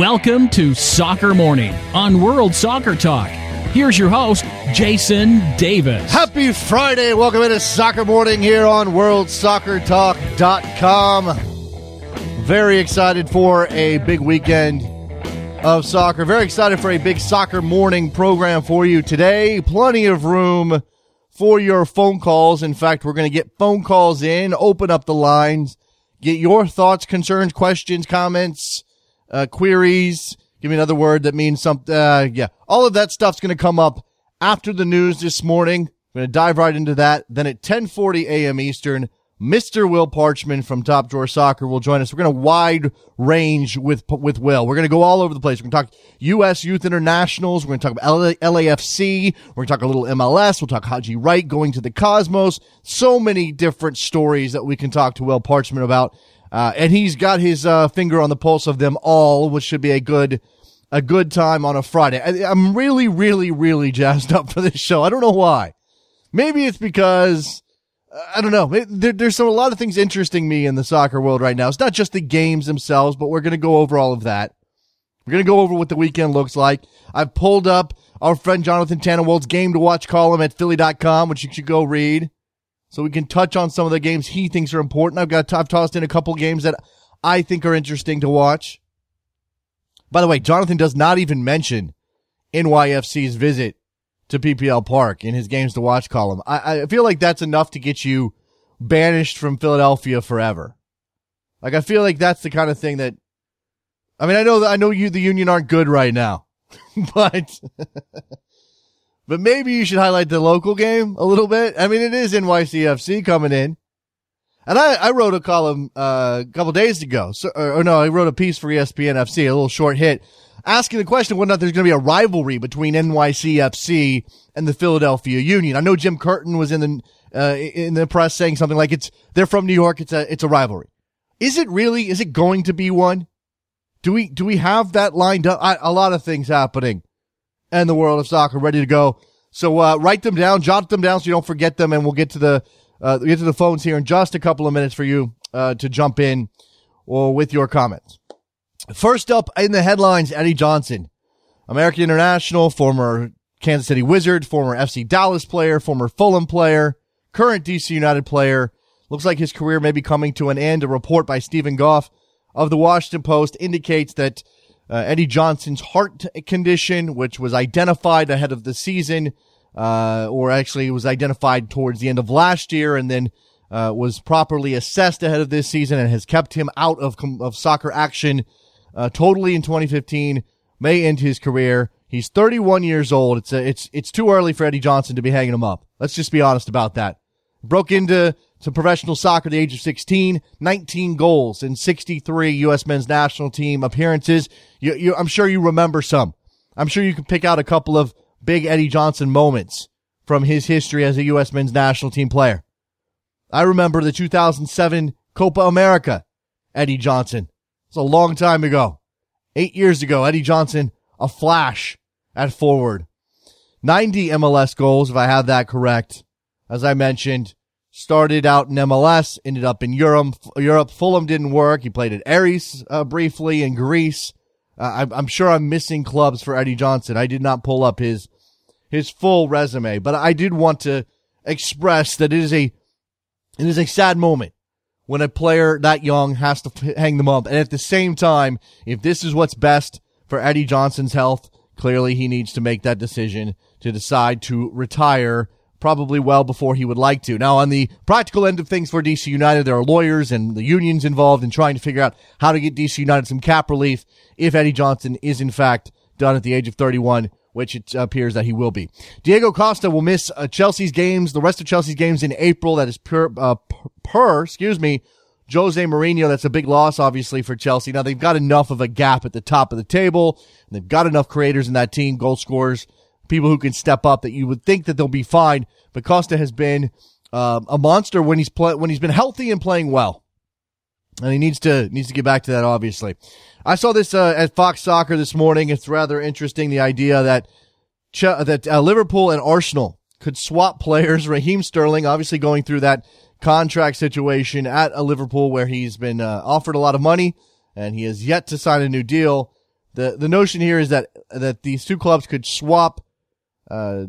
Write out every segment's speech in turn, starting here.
Welcome to Soccer Morning on World Soccer Talk. Here's your host, Jason Davis. Happy Friday. Welcome into Soccer Morning here on WorldSoccerTalk.com. Very excited for a big weekend of soccer. Very excited for a big soccer morning program for you today. Plenty of room for your phone calls. In fact, we're going to get phone calls in, open up the lines, get your thoughts, concerns, questions, comments, uh, queries. Give me another word that means something. Uh, yeah, all of that stuff's going to come up after the news this morning. I'm going to dive right into that. Then at 10:40 a.m. Eastern, Mr. Will Parchman from Top Drawer Soccer will join us. We're going to wide range with with Will. We're going to go all over the place. We're going to talk U.S. Youth Internationals. We're going to talk about LA, LAFC. We're going to talk a little MLS. We'll talk Haji Wright going to the Cosmos. So many different stories that we can talk to Will Parchman about. Uh, and he's got his uh, finger on the pulse of them all, which should be a good a good time on a Friday. I, I'm really, really, really jazzed up for this show. I don't know why. Maybe it's because I don't know. There, there's some, a lot of things interesting me in the soccer world right now. It's not just the games themselves, but we're going to go over all of that. We're going to go over what the weekend looks like. I've pulled up our friend Jonathan Tannenwald's game to watch column at Philly.com, which you should go read. So we can touch on some of the games he thinks are important. I've got, I've tossed in a couple games that I think are interesting to watch. By the way, Jonathan does not even mention NYFC's visit to PPL Park in his games to watch column. I, I feel like that's enough to get you banished from Philadelphia forever. Like I feel like that's the kind of thing that, I mean, I know that I know you, the union aren't good right now, but, but maybe you should highlight the local game a little bit. I mean, it is NYCFC coming in. And I, I wrote a column, uh, a couple days ago. So, or, or no, I wrote a piece for ESPN FC, a little short hit asking the question whether or not there's going to be a rivalry between NYCFC and the Philadelphia Union. I know Jim Curtin was in the uh, in the press saying something like it's they're from New York. It's a it's a rivalry. Is it really? Is it going to be one? Do we do we have that lined up? I, a lot of things happening in the world of soccer, ready to go. So uh, write them down, jot them down, so you don't forget them, and we'll get to the uh, get to the phones here in just a couple of minutes for you uh, to jump in or with your comments. First up in the headlines, Eddie Johnson, American international, former Kansas City Wizard, former FC Dallas player, former Fulham player, current DC United player. Looks like his career may be coming to an end. A report by Steven Goff of the Washington Post indicates that uh, Eddie Johnson's heart condition, which was identified ahead of the season, uh, or actually was identified towards the end of last year and then uh, was properly assessed ahead of this season and has kept him out of, of soccer action uh, totally in 2015, may end his career. He's 31 years old. It's a, it's it's too early for Eddie Johnson to be hanging him up. Let's just be honest about that. Broke into to professional soccer at the age of 16, 19 goals in 63 U.S. men's national team appearances. You, you, I'm sure you remember some. I'm sure you can pick out a couple of big Eddie Johnson moments from his history as a U.S. men's national team player. I remember the 2007 Copa America, Eddie Johnson. It's a long time ago. Eight years ago, Eddie Johnson, a flash at forward. 90 MLS goals, if I have that correct. As I mentioned, started out in MLS, ended up in Europe. Europe, Fulham didn't work. He played at Aris uh, briefly in Greece. Uh, I'm, I'm sure I'm missing clubs for Eddie Johnson. I did not pull up his his full resume, but I did want to express that it is a it is a sad moment when a player that young has to hang them up. And at the same time, if this is what's best for Eddie Johnson's health, clearly he needs to make that decision to decide to retire probably well before he would like to. Now, on the practical end of things for DC United, there are lawyers and the unions involved in trying to figure out how to get DC United some cap relief if Eddie Johnson is in fact done at the age of 31 which it appears that he will be. Diego Costa will miss uh, Chelsea's games, the rest of Chelsea's games in April. That is per, uh, per, excuse me, Jose Mourinho. That's a big loss, obviously, for Chelsea. Now they've got enough of a gap at the top of the table. they've got enough creators in that team, goal scorers, people who can step up that you would think that they'll be fine. But Costa has been, uh, a monster when he's play, when he's been healthy and playing well. And he needs to, needs to get back to that, obviously. I saw this uh, at Fox Soccer this morning. It's rather interesting the idea that Ch- that uh, Liverpool and Arsenal could swap players. Raheem Sterling, obviously going through that contract situation at a Liverpool where he's been uh, offered a lot of money and he has yet to sign a new deal. the the notion here is that that these two clubs could swap uh,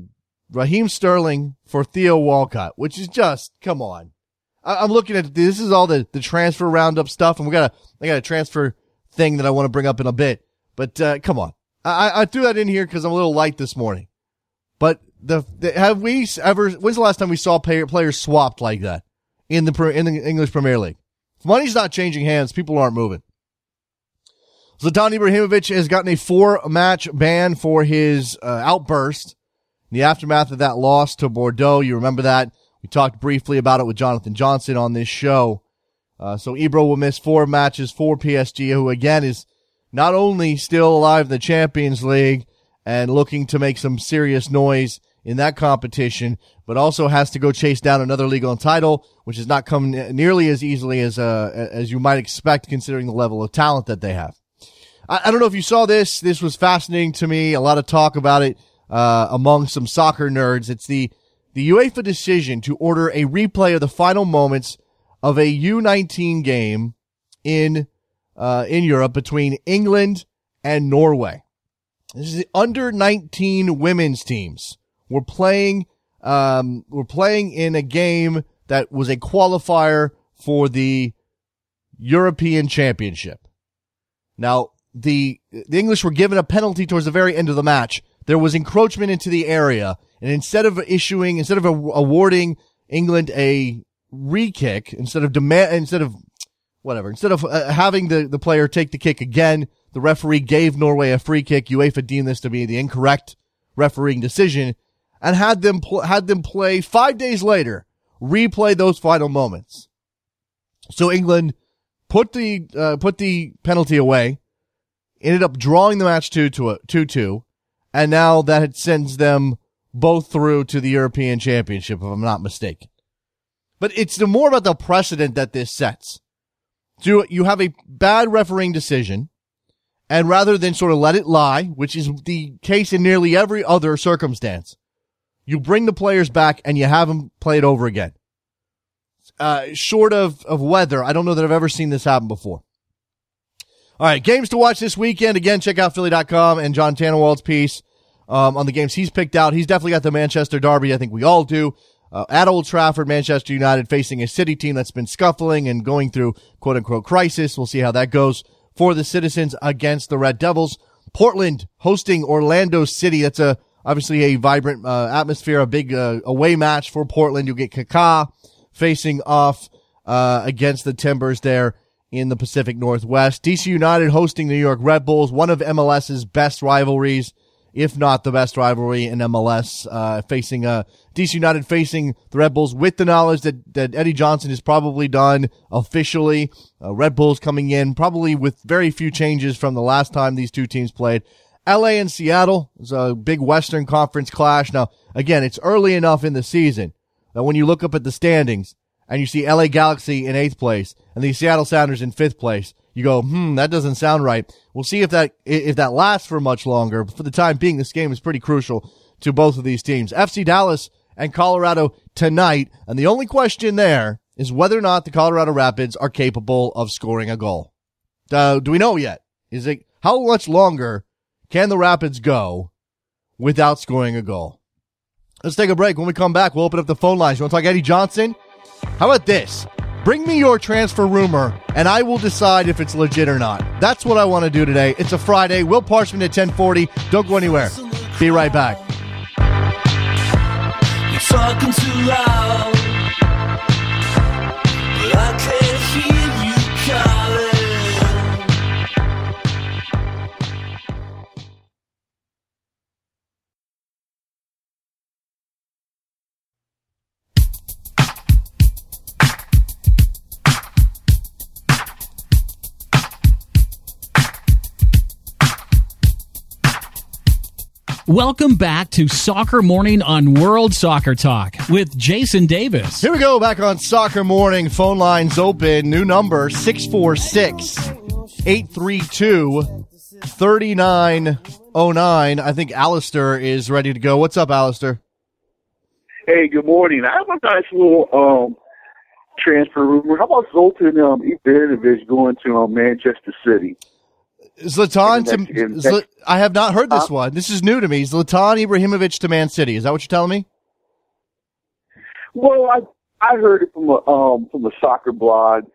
Raheem Sterling for Theo Walcott, which is just come on. I, am looking at this is all the the transfer roundup stuff, and we got a I got a transfer thing that I want to bring up in a bit. But uh, come on, I, I threw that in here because I'm a little light this morning. But the, the have we ever? When's the last time we saw players swapped like that in the in the English Premier League? If money's not changing hands, people aren't moving. Zlatan Ibrahimovic has gotten a four match ban for his uh, outburst in the aftermath of that loss to Bordeaux. You remember that? We talked briefly about it with Jonathan Johnson on this show. Uh, so Ibra will miss four matches for PSG, who again is not only still alive in the Champions League and looking to make some serious noise in that competition, but also has to go chase down another league title, which has not come nearly as easily as uh, as you might expect, considering the level of talent that they have. I, I, don't know if you saw this. This was fascinating to me. A lot of talk about it uh, among some soccer nerds. It's the the UEFA decision to order a replay of the final moments of a U19 game in uh, in Europe between England and Norway. This is the under 19 women's teams. We're playing um, we're playing in a game that was a qualifier for the European Championship. Now, the the English were given a penalty towards the very end of the match. There was encroachment into the area, and instead of issuing, instead of awarding England a re-kick, instead of demand, instead of whatever, instead of uh, having the the player take the kick again, the referee gave Norway a free kick. UEFA deemed this to be the incorrect refereeing decision, and had them pl- had them play five days later, replay those final moments. So England put the uh, put the penalty away ended up drawing the match two to two two, and now that sends them both through to the European Championship, if I'm not mistaken. But it's the more about the precedent that this sets. So you have a bad refereeing decision, and rather than sort of let it lie, which is the case in nearly every other circumstance, you bring the players back and you have them play it over again. Uh, short of, of weather, I don't know that I've ever seen this happen before. All right, games to watch this weekend. Again, check out Philly.com and John Tannenwald's piece um, on the games he's picked out. He's definitely got the Manchester Derby. I think we all do. Uh, at Old Trafford, Manchester United facing a City team that's been scuffling and going through quote unquote crisis. We'll see how that goes for the Citizens against the Red Devils. Portland hosting Orlando City. That's a obviously a vibrant uh, atmosphere, a big uh, away match for Portland. You'll get Kaká facing off uh, against the Timbers there in the Pacific Northwest. DC United hosting the New York Red Bulls, one of MLS's best rivalries, if not the best rivalry in MLS, uh, facing, uh, DC United facing the Red Bulls with the knowledge that, that Eddie Johnson is probably done officially. Uh, Red Bulls coming in probably with very few changes from the last time these two teams played. LA and Seattle is a big Western Conference clash. Now, again, it's early enough in the season that when you look up at the standings, and you see LA Galaxy in eighth place and the Seattle Sounders in fifth place, you go, hmm, that doesn't sound right. We'll see if that, if that lasts for much longer. But for the time being, this game is pretty crucial to both of these teams. FC Dallas and Colorado tonight. And the only question there is whether or not the Colorado Rapids are capable of scoring a goal. Uh, do we know yet? Is it, how much longer can the Rapids go without scoring a goal? Let's take a break. When we come back, we'll open up the phone lines. You want to talk Eddie Johnson? How about this? Bring me your transfer rumor, and I will decide if it's legit or not. That's what I want to do today. It's a Friday. Will Parchman at 1040. Don't go anywhere. Be right back. You're talking too loud. Welcome back to Soccer Morning on World Soccer Talk with Jason Davis. Here we go, back on Soccer Morning. Phone lines open. New number 646 832 3909. I think Alistair is ready to go. What's up, Alistair? Hey, good morning. I have a nice little um, transfer rumor. How about Zoltan um, Ibrahimovic going to um, Manchester City? Zlatan to, In the next- Zl- I have not heard this Huh? one. This is new to me. Zlatan Ibrahimovic to Man City. Is that what you're telling me? Well, I I heard it from a um from a soccer blog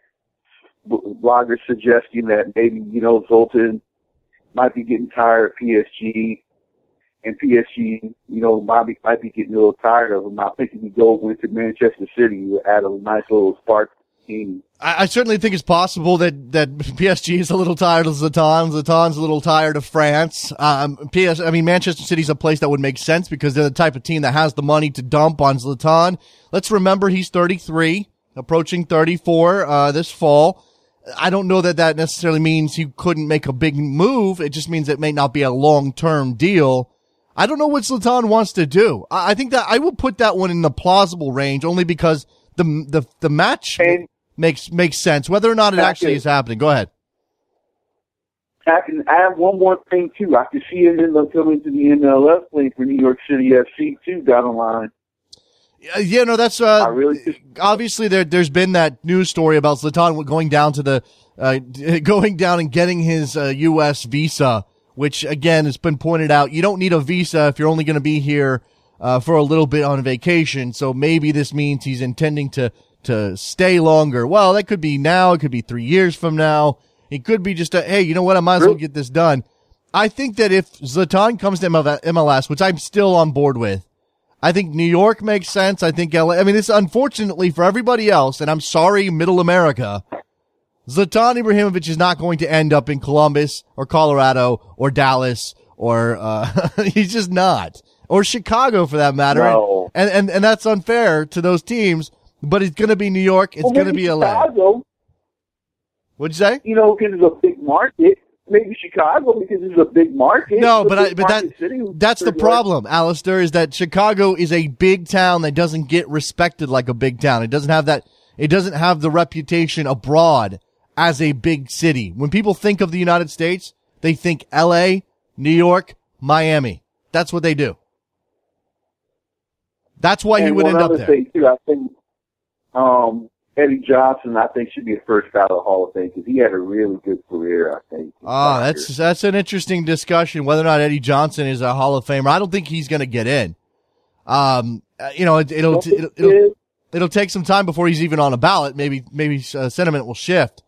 blogger suggesting that maybe you know Zoltan might be getting tired of PSG, and PSG you know might be might be getting a little tired of him. I think if he goes into Manchester City, he would add a nice little spark I, I certainly think it's possible that, that PSG is a little tired of Zlatan. Zlatan's a little tired of France. Um, PS, I mean, Manchester City's a place that would make sense because they're the type of team that has the money to dump on Zlatan. Let's remember he's 33, approaching 34, uh, this fall. I don't know that that necessarily means he couldn't make a big move. It just means it may not be a long-term deal. I don't know what Zlatan wants to do. I, I think that I will put that one in the plausible range only because the, the, the match And makes makes sense. Whether or not it actually is happening. Go ahead. I can add one more thing too. I can see him in the coming to the MLS playing for New York City FC too down the line. Uh, yeah, no, that's uh, really just obviously there. There's been that news story about Zlatan going down to the uh, going down and getting his uh, U.S. visa, which again has been pointed out. You don't need a visa if you're only going to be here uh, for a little bit on vacation. So maybe this means he's intending to to stay longer. Well, that could be now. It could be three years from now. It could be just a hey, you know what? I might as well get this done. I think that if Zlatan comes to MLS, which I'm still on board with, I think New York makes sense. I think LA. I mean, it's unfortunately for everybody else, and I'm sorry, Middle America. Zlatan Ibrahimovic is not going to end up in Columbus or Colorado or Dallas or uh, he's just not, or Chicago for that matter. No. And and and that's unfair to those teams. But it's going to be New York. It's well, going to be LA. Chicago, What'd you say? you know, because it's a big market. Maybe Chicago because it's a big market. No, but I, but that city. that's the problem, Alistair, is that Chicago is a big town that doesn't get respected like a big town. It doesn't have that. It doesn't have the reputation abroad as a big city. When people think of the United States, they think L.A., New York, Miami. That's what they do. That's why he and would end up there. too, I think um, Eddie Johnson, I think, should be a first ballot Hall of Fame because he had a really good career. I think. Ah, that's that's an interesting discussion whether or not Eddie Johnson is a Hall of Famer. I don't think he's going to get in. Um, uh, you know, it, it'll, Don't it'll, it'll it'll take some time before he's even on a ballot. Maybe maybe uh, sentiment will shift,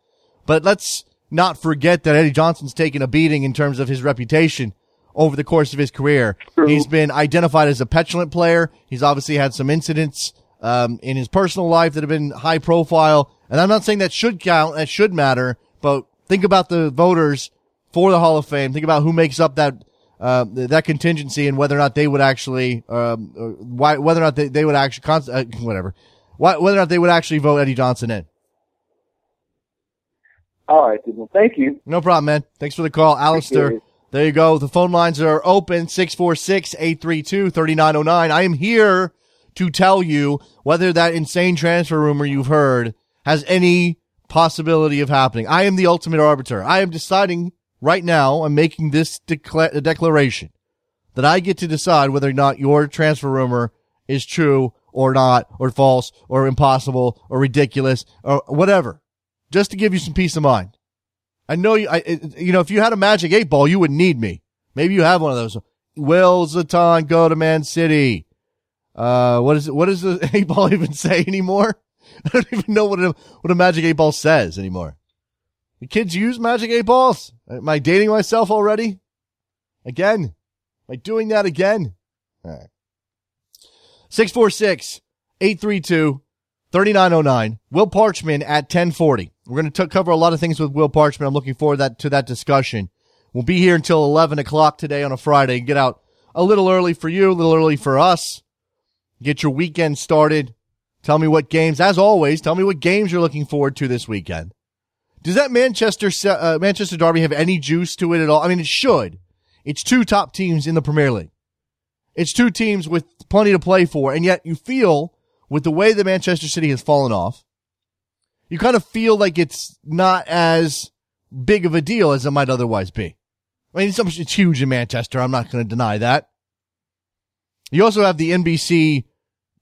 but let's not forget that Eddie Johnson's taken a beating in terms of his reputation over the course of his career. True. He's been identified as a petulant player. He's obviously had some incidents um, in his personal life that have been high profile, and I'm not saying that should count, that should matter, but think about the voters for the Hall of Fame. Think about who makes up that uh, that contingency and whether or not they would actually, um, uh, why, whether or not they, they would actually, cons- uh, whatever, why, whether or not they would actually vote Eddie Johnson in. All right. Well, thank you. No problem, man. Thanks for the call, Alistair. There you go. The phone lines are open 646-832-3909. I am here to tell you whether that insane transfer rumor you've heard has any possibility of happening. I am the ultimate arbiter. I am deciding right now, I'm making this decla- declaration that I get to decide whether or not your transfer rumor is true or not, or false, or impossible, or ridiculous, or whatever. Just to give you some peace of mind. I know you, I, you know, if you had a magic eight ball, you wouldn't need me. Maybe you have one of those. Will Zlatan go to Man City? Uh, what is it? What does the eight ball even say anymore? I don't even know what a, what a magic eight ball says anymore. The kids use magic eight balls. Am I dating myself already? Again? Am I doing that again? All right. 646 832 3909. Will Parchman at 1040. We're going to cover a lot of things with Will Parchman. I'm looking forward that, to that discussion. We'll be here until 11 o'clock today on a Friday. and Get out a little early for you, a little early for us. Get your weekend started. Tell me what games, as always, tell me what games you're looking forward to this weekend. Does that Manchester, uh, Manchester Derby have any juice to it at all? I mean, it should. It's two top teams in the Premier League. It's two teams with plenty to play for, and yet you feel with the way that Manchester City has fallen off, you kind of feel like it's not as big of a deal as it might otherwise be. I mean, it's, it's huge in Manchester. I'm not going to deny that. You also have the NBC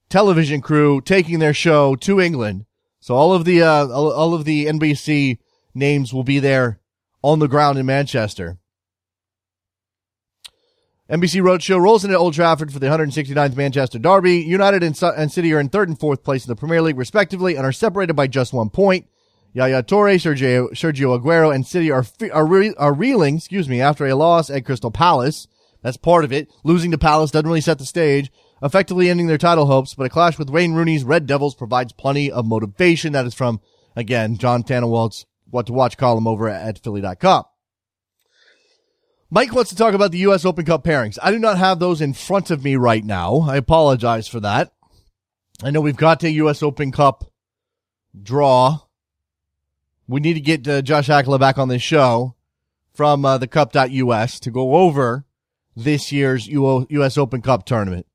television crew taking their show to England. So all of the, uh, all, of the NBC names will be there on the ground in Manchester. NBC Roadshow rolls into Old Trafford for the 169th Manchester Derby. United and, and City are in third and fourth place in the Premier League, respectively, and are separated by just one point. Yaya Toure, Sergio, Sergio Aguero, and City are, are, re- are reeling, excuse me, after a loss at Crystal Palace. That's part of it. Losing to Palace doesn't really set the stage, effectively ending their title hopes, but a clash with Wayne Rooney's Red Devils provides plenty of motivation. That is from, again, John Tannenwald's What to Watch column over at Philly.com. Mike wants to talk about the U.S. Open Cup pairings. I do not have those in front of me right now. I apologize for that. I know we've got a U.S. Open Cup draw. We need to get uh, Josh Hakala back on this show from uh, the cup.us to go over this year's U.S. Open Cup tournament.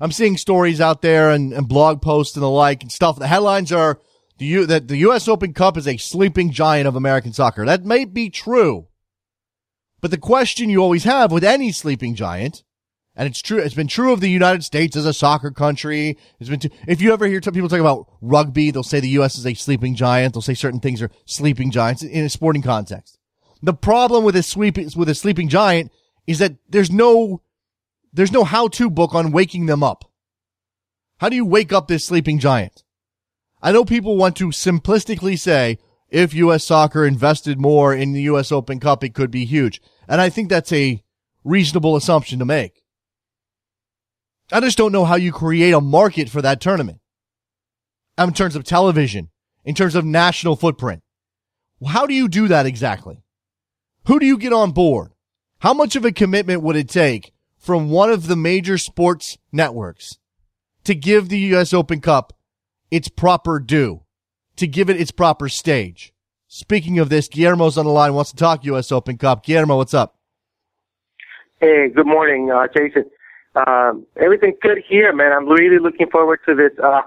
I'm seeing stories out there and, and blog posts and the like and stuff. The headlines are the U- that the U.S. Open Cup is a sleeping giant of American soccer. That may be true. But the question you always have with any sleeping giant, and it's true, it's been true of the United States as a soccer country. It's been, if you ever hear people talk about rugby, they'll say the U.S. is a sleeping giant. They'll say certain things are sleeping giants in a sporting context. The problem with a sweeping, with a sleeping giant is that there's no, there's no how-to book on waking them up. How do you wake up this sleeping giant? I know people want to simplistically say, if U.S. soccer invested more in the U.S. Open Cup, it could be huge. And I think that's a reasonable assumption to make. I just don't know how you create a market for that tournament. In terms of television, in terms of national footprint. How do you do that exactly? Who do you get on board? How much of a commitment would it take from one of the major sports networks to give the U.S. Open Cup its proper due? to give it its proper stage. Speaking of this, Guillermo's on the line, wants to talk U.S. Open Cup. Guillermo, what's up? Hey, good morning, uh, Jason. Um, everything's good here, man. I'm really looking forward to this uh,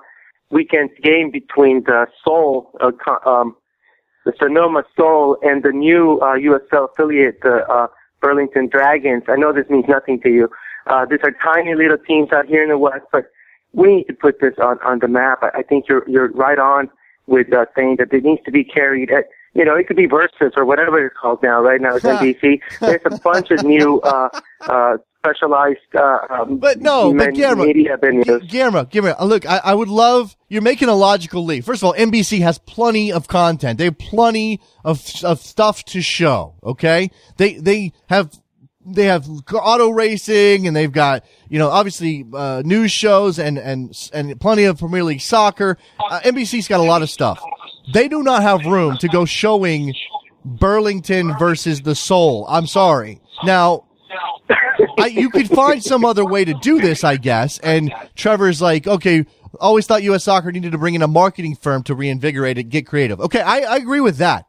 weekend's game between the Sol, uh, um, the Sonoma Sol, and the new uh, USL affiliate, the uh, Burlingame Dragons. I know this means nothing to you. Uh, these are tiny little teams out here in the West, but we need to put this on on the map. I, I think you're you're right on with uh, saying that it needs to be carried at, you know, it could be Versus or whatever it's called now. Right now it's NBC. There's a bunch of new uh, uh, specialized uh, um, but no, but Guillermo, media venues. Guillermo, Guillermo, uh, look, I, I would love, you're making a logical leap. First of all, NBC has plenty of content. They have plenty of, of stuff to show. Okay. They, they have they have auto racing and they've got, you know, obviously, uh, news shows and, and, and plenty of Premier League soccer. Uh, NBC's got a lot of stuff. They do not have room to go showing Burlingame versus the Sol. I'm sorry. Now, I, you could find some other way to do this, I guess. And Trevor's like, okay, always thought U.S. soccer needed to bring in a marketing firm to reinvigorate it, get creative. Okay. I, I agree with that.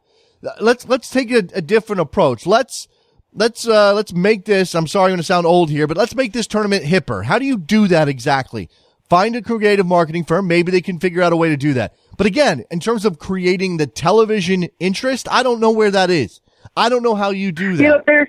Let's, let's take a, a different approach. Let's, let's uh, let's make this. I'm sorry, I'm going to sound old here, but let's make this tournament hipper. How do you do that exactly? Find a creative marketing firm. Maybe they can figure out a way to do that. But again, in terms of creating the television interest, I don't know where that is. I don't know how you do that. You know,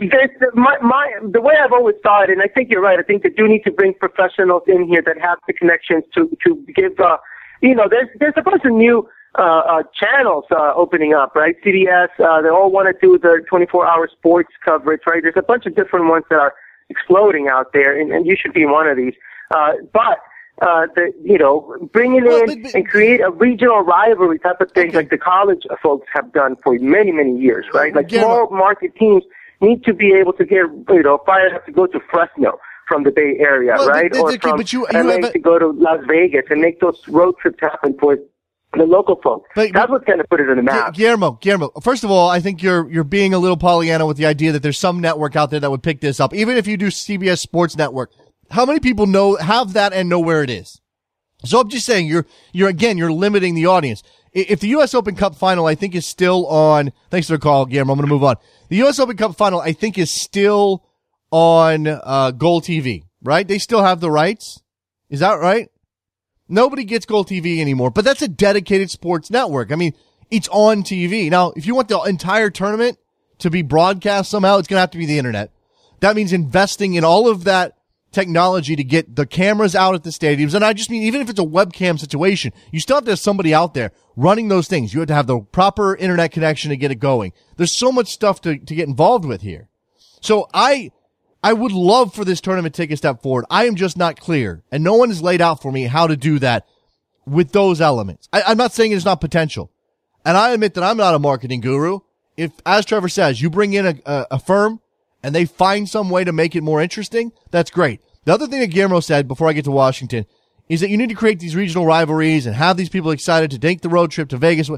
there's the, my, my, the way I've always thought, and I think you're right. I think they do need to bring professionals in here that have the connections to to give. Uh, you know, there's there's a bunch of new uh, uh, channels uh, opening up, right? CBS, uh, they all want to do the 24-hour sports coverage, right? There's a bunch of different ones that are exploding out there, and, and you should be one of these. Uh, but uh, the, you know, bringing well, in but, but, and create a regional rivalry type of thing, okay. like the college folks have done for many, many years, right? Like yeah. small market teams need to be able to get, you know, fired up to go to Fresno from the Bay Area, well, right? or from you, you LA a, to go to Las Vegas and make those road trips happen for the local folks. But, That's what's going to put it in the map. Guillermo, Guillermo. First of all, I think you're you're being a little Pollyanna with the idea that there's some network out there that would pick this up, even if you do CBS Sports Network. How many people know have that and know where it is? So I'm just saying, you're you're again, you're limiting the audience. If the U.S. Open Cup final, I think is still on. Thanks for the call, Guillermo. I'm going to move on. The U.S. Open Cup final, I think, is still on uh, GolTV. Right? They still have the rights. Is that right? Nobody gets GolTV anymore, but that's a dedicated sports network. I mean, it's on TV. Now, if you want the entire tournament to be broadcast somehow, it's going to have to be the internet. That means investing in all of that technology to get the cameras out at the stadiums. And I just mean, even if it's a webcam situation, you still have to have somebody out there running those things. You have to have the proper internet connection to get it going. There's so much stuff to, to get involved with here. So I, I would love for this tournament to take a step forward. I am just not clear and no one has laid out for me how to do that with those elements. I, I'm not saying it's not potential. And I admit that I'm not a marketing guru. If, as Trevor says, you bring in a, a, a firm and they find some way to make it more interesting, that's great. The other thing that Guillermo said before I get to Washington is that you need to create these regional rivalries and have these people excited to take the road trip to Vegas.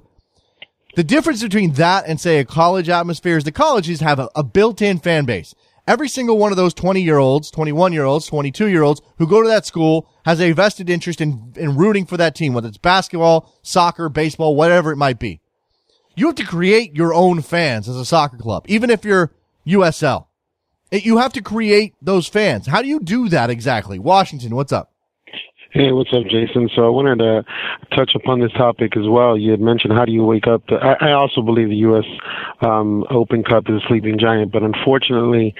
The difference between that and say a college atmosphere is the colleges have a, a built-in fan base. Every single one of those 20 year olds, 21 year olds, 22 year olds who go to that school has a vested interest in, in rooting for that team, whether it's basketball, soccer, baseball, whatever it might be. You have to create your own fans as a soccer club, even if you're USL. You have to create those fans. How do you do that exactly? Washington, what's up? Hey, what's up, Jason? So I wanted to touch upon this topic as well. You had mentioned how do you wake up? I, I also believe the U.S. Um, Open Cup is a sleeping giant, but unfortunately,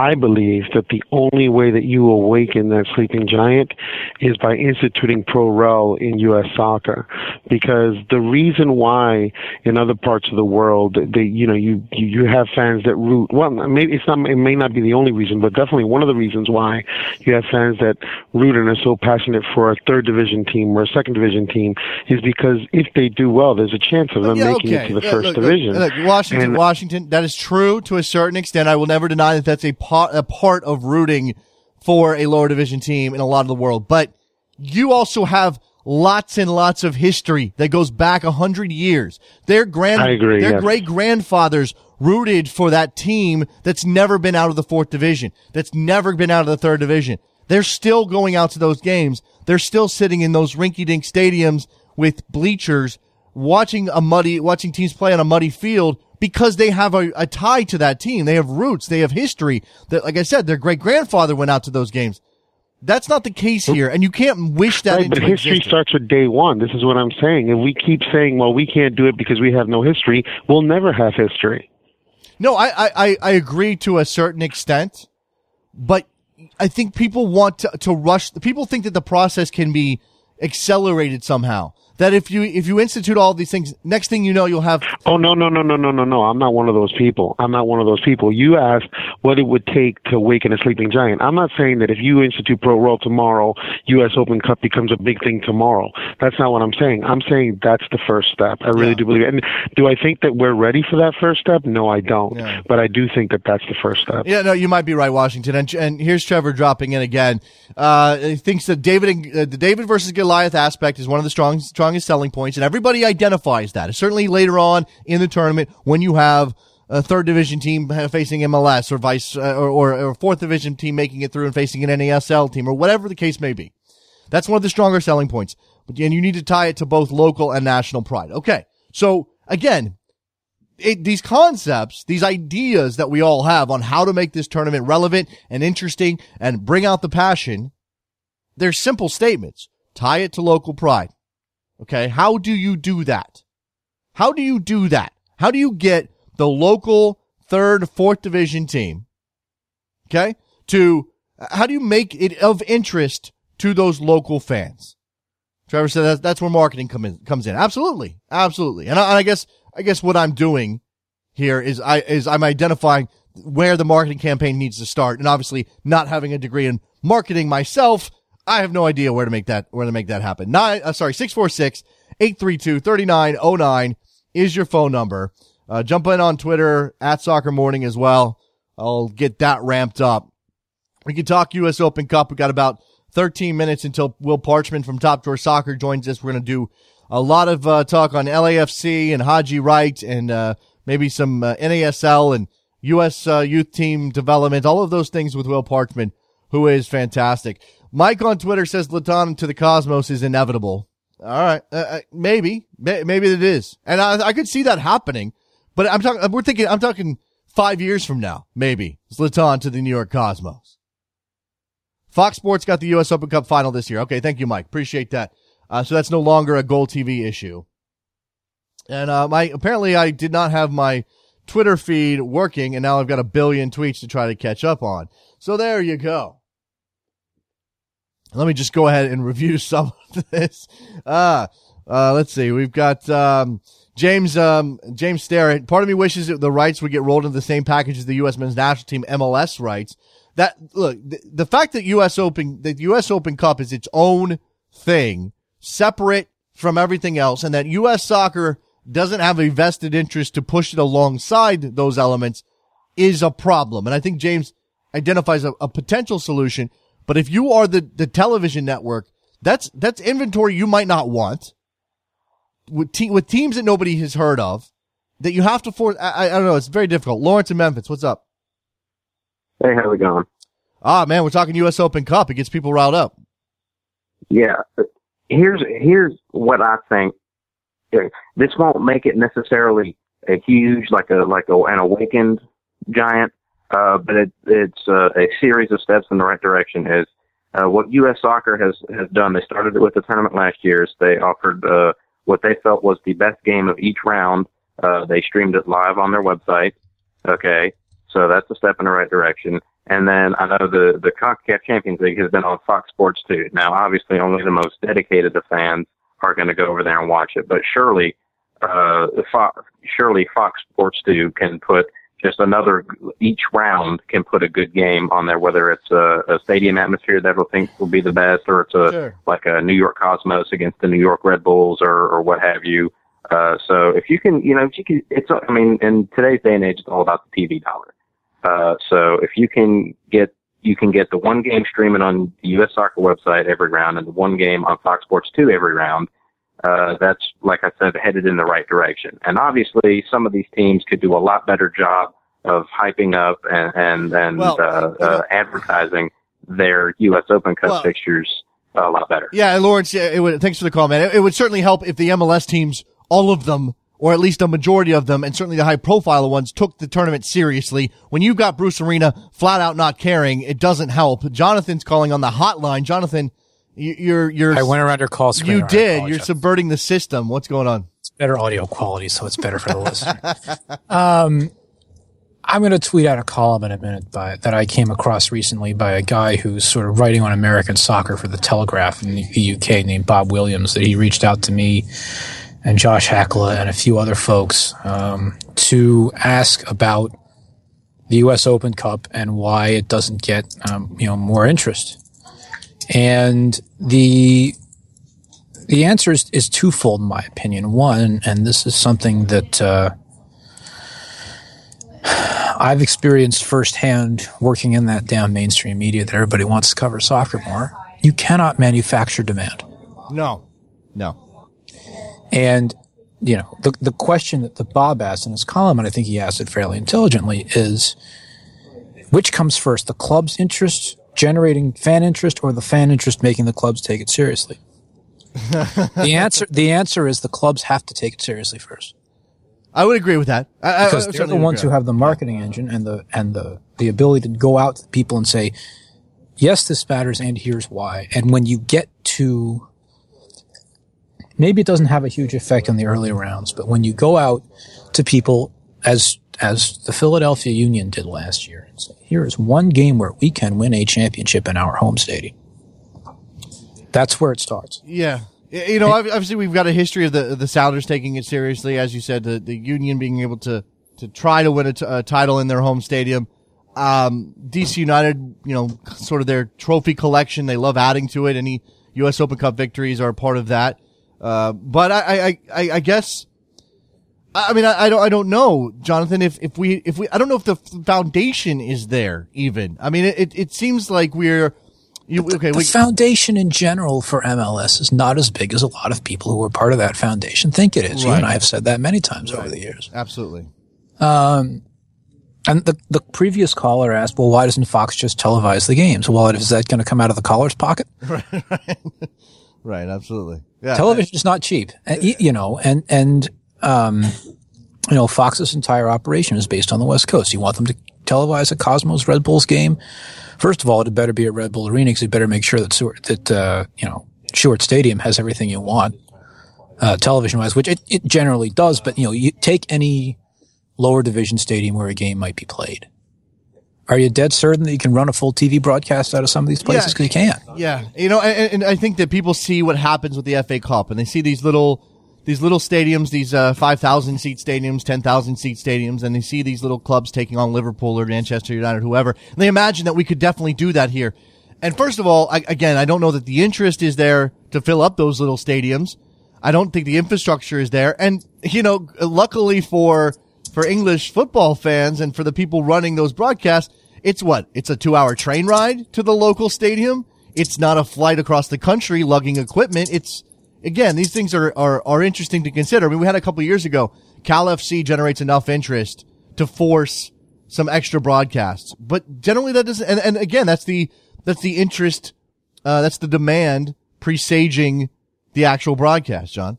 I believe that the only way that you awaken that sleeping giant is by instituting pro rel in U.S. soccer. Because the reason why in other parts of the world, they, you know, you, you have fans that root, well, maybe it's not, it may not be the only reason, but definitely one of the reasons why you have fans that root and are so passionate for a third division team or a second division team is because if they do well, there's a chance of them yeah, making okay. it to the yeah, first look, division. Look, look, Washington, And- Washington, that is true to a certain extent. I will never deny that that's a part, a part of rooting for a lower division team in a lot of the world. But you also have lots and lots of history that goes back a hundred years. Their grand, agree, their great grandfathers rooted for that team that's never been out of the fourth division, that's never been out of the third division. They're still going out to those games. They're still sitting in those rinky dink stadiums with bleachers watching a muddy, watching teams play on a muddy field because they have a, a tie to that team. They have roots. They have history that, like I said, their great grandfather went out to those games. That's not the case here. And you can't wish that Right, but history existence. starts with day one. This is what I'm saying. If we keep saying, well, we can't do it because we have no history, we'll never have history. No, I, I, I- I agree to a certain extent, but I think people want to, to rush. People think that the process can be accelerated somehow. That if you, if you institute all these things, next thing you know, you'll have, Oh no no no no no no no! I'm not one of those people. I'm not one of those people. You asked what it would take to awaken a sleeping giant. I'm not saying that if you institute pro rel tomorrow, U.S. Open Cup becomes a big thing tomorrow. That's not what I'm saying. I'm saying that's the first step. I really Yeah. do believe it. And do I think that we're ready for that first step? No, I don't. Yeah. But I do think that that's the first step. yeah, no, you might be right, Washington. And, and here's Trevor dropping in again. Uh, he thinks that David, uh, the David versus Goliath aspect is one of the strong strong, strongest selling points, and everybody identifies that. Certainly later on in the tournament when you have a third division team facing MLS or vice, uh, or, or, fourth division team making it through and facing an NASL team or whatever the case may be. That's one of the stronger selling points. But and you need to tie it to both local and national pride. Okay. So again, it, these concepts, these ideas that we all have on how to make this tournament relevant and interesting and bring out the passion, they're simple statements. Tie it to local pride. Okay. How do you do that? How do you do that? How do you get the local third, fourth division team? Okay. To, how do you make it of interest to those local fans? Trevor said that's, that's where marketing come in, comes in. Absolutely. Absolutely. And I, and I guess, I guess what I'm doing here is I, is I'm identifying where the marketing campaign needs to start. And obviously not having a degree in marketing myself, I have no idea where to make that, where to make that happen. Nine, uh, sorry, 646 832 3909 is your phone number. Uh, jump in on Twitter at soccer morning as well. I'll get that ramped up. We can talk U.S. Open Cup. We got about 13 minutes until Will Parchman from Top Drawer Soccer joins us. We're going to do a lot of uh, talk on LAFC and Haji Wright and uh, maybe some uh, NASL and U.S. Uh, youth team development. All of those things with Will Parchman, who is fantastic. Mike on Twitter says Zlatan to the Cosmos is inevitable. All right, uh, uh, maybe, maybe it is, and I, I could see that happening. But I'm talking. We're thinking. I'm talking five years from now, maybe Zlatan to the New York Cosmos. Fox Sports got the U.S. Open Cup final this year. Okay, thank you, Mike. Appreciate that. Uh, so that's no longer a GolTV issue. And uh, my apparently I did not have my Twitter feed working, and now I've got a billion tweets to try to catch up on. So there you go. Let me just go ahead and review some of this. Uh, uh, let's see. We've got, um, James, um, James Starrett. Part of me wishes that the rights would get rolled into the same package as the U.S. men's national team MLS rights. That, look, the, the fact that U.S. Open, the U.S. Open Cup is its own thing, separate from everything else, and that U.S. soccer doesn't have a vested interest to push it alongside those elements is a problem. And I think James identifies a, a potential solution. But if you are the, the television network, that's, that's inventory you might not want with, te- with teams that nobody has heard of that you have to force. I, I don't know. It's very difficult. Lawrence in Memphis, what's up? Hey, how's it going? Ah, man, we're talking U.S. Open Cup. It gets people riled up. Yeah. Here's, here's what I think. This won't make it necessarily a huge, like a, like a, an awakened giant, uh, but it, it's uh, a series of steps in the right direction. Is uh, what U.S. Soccer has has done. They started it with the tournament last year. So they offered uh, what they felt was the best game of each round. Uh, they streamed it live on their website. Okay, so that's a step in the right direction. And then I know the the CONCACAF Champions League has been on Fox Sports too. Now, obviously, only the most dedicated of fans are going to go over there and watch it, but surely, uh, Fox, surely Fox Sports 2 can put just another each round can put a good game on there, whether it's a, a stadium atmosphere that will think will be the best, or it's a sure. like a New York Cosmos against the New York Red Bulls, or or what have you. Uh, so if you can, you know, if you can, it's I mean, in today's day and age, it's all about the TV dollar. Uh, so if you can get you can get the one game streaming on the U.S. Soccer website every round, and the one game on Fox Sports Two every round. Uh, that's, like I said, headed in the right direction. And obviously, some of these teams could do a lot better job of hyping up and and, and well, uh, uh, advertising their U.S. Open Cup well, fixtures a lot better. Yeah, Lawrence, it would, thanks for the call, man. It, it, would certainly help if the MLS teams, all of them, or at least a majority of them, and certainly the high profile ones, took the tournament seriously. When you've got Bruce Arena flat out not caring, it doesn't help. Jonathan's calling on the hotline. Jonathan, you're, you're, I went around your call screen. You did. You're subverting the system. What's going on? It's better audio quality, so it's better for the listener. Um, I'm going to tweet out a column in a minute by, that I came across recently by a guy who's sort of writing on American soccer for the Telegraph in the UK named Bob Williams. That he reached out to me and Josh Hakala and a few other folks um, to ask about the U.S. Open Cup and why it doesn't get um, you know more interest. And the the answer is, is twofold, in my opinion. One, and this is something that uh, I've experienced firsthand working in that damn mainstream media that everybody wants to cover soccer more. You cannot manufacture demand. No, no. And you know the the question that the Bob asked in his column, and I think he asked it fairly intelligently, is which comes first, the club's interest generating fan interest or the fan interest making the clubs take it seriously? the answer the answer is the clubs have to take it seriously first. I would agree with that. I, because I, they're the ones who have the marketing engine and the and the the ability to go out to people and say, "Yes, this matters, and here's why." And when you get to maybe it doesn't have a huge effect on the early rounds, but when you go out to people as as the Philadelphia Union did last year and say, here is one game where we can win a championship in our home stadium. That's where it starts. Yeah. You know, obviously we've got a history of the the Sounders taking it seriously, as you said, the, the Union being able to to try to win a, t- a title in their home stadium. Um, DC United, you know, sort of their trophy collection, they love adding to it. Any U.S. Open Cup victories are a part of that. Uh, but I, I, I, I guess I mean, I, I, don't, I don't know, Jonathan. If if we if we, I don't know if the foundation is there even. I mean, it it seems like we're. You, okay, the we, foundation in general for MLS is not as big as a lot of people who are part of that foundation think it is. Right. You and I have said that many times right. over the years. Absolutely. Um, and the the previous caller asked, "Well, why doesn't Fox just televise the games?" Well, is that going to come out of the caller's pocket? right, right, right. Absolutely. Yeah. Television is not cheap, you know, and and um, you know, Fox's entire operation is based on the West Coast. You want them to televise a Cosmos Red Bulls game. First of all, it better be at Red Bull Arena because you better make sure that that uh, you know Shuart Stadium has everything you want uh, television wise, which it, it generally does. But you know, you take any lower division stadium where a game might be played, are you dead certain that you can run a full TV broadcast out of some of these places? Because Yeah. you can't. Yeah, you know, and, and I think that people see what happens with the FA Cup, and they see these little these little stadiums, these uh, five thousand seat stadiums, ten thousand seat stadiums, and they see these little clubs taking on Liverpool or Manchester United, whoever. And they imagine that we could definitely do that here. And first of all, I, again, I don't know that the interest is there to fill up those little stadiums. I don't think the infrastructure is there, and you know, luckily for for English football fans and for the people running those broadcasts, it's what? It's a two hour train ride to the local stadium. It's not a flight across the country lugging equipment. It's, again, these things are, are, are interesting to consider. I mean, we had a couple years ago, Cal FC generates enough interest to force some extra broadcasts, but generally that doesn't, and, and again, that's the, that's the interest, uh, that's the demand presaging the actual broadcast, John.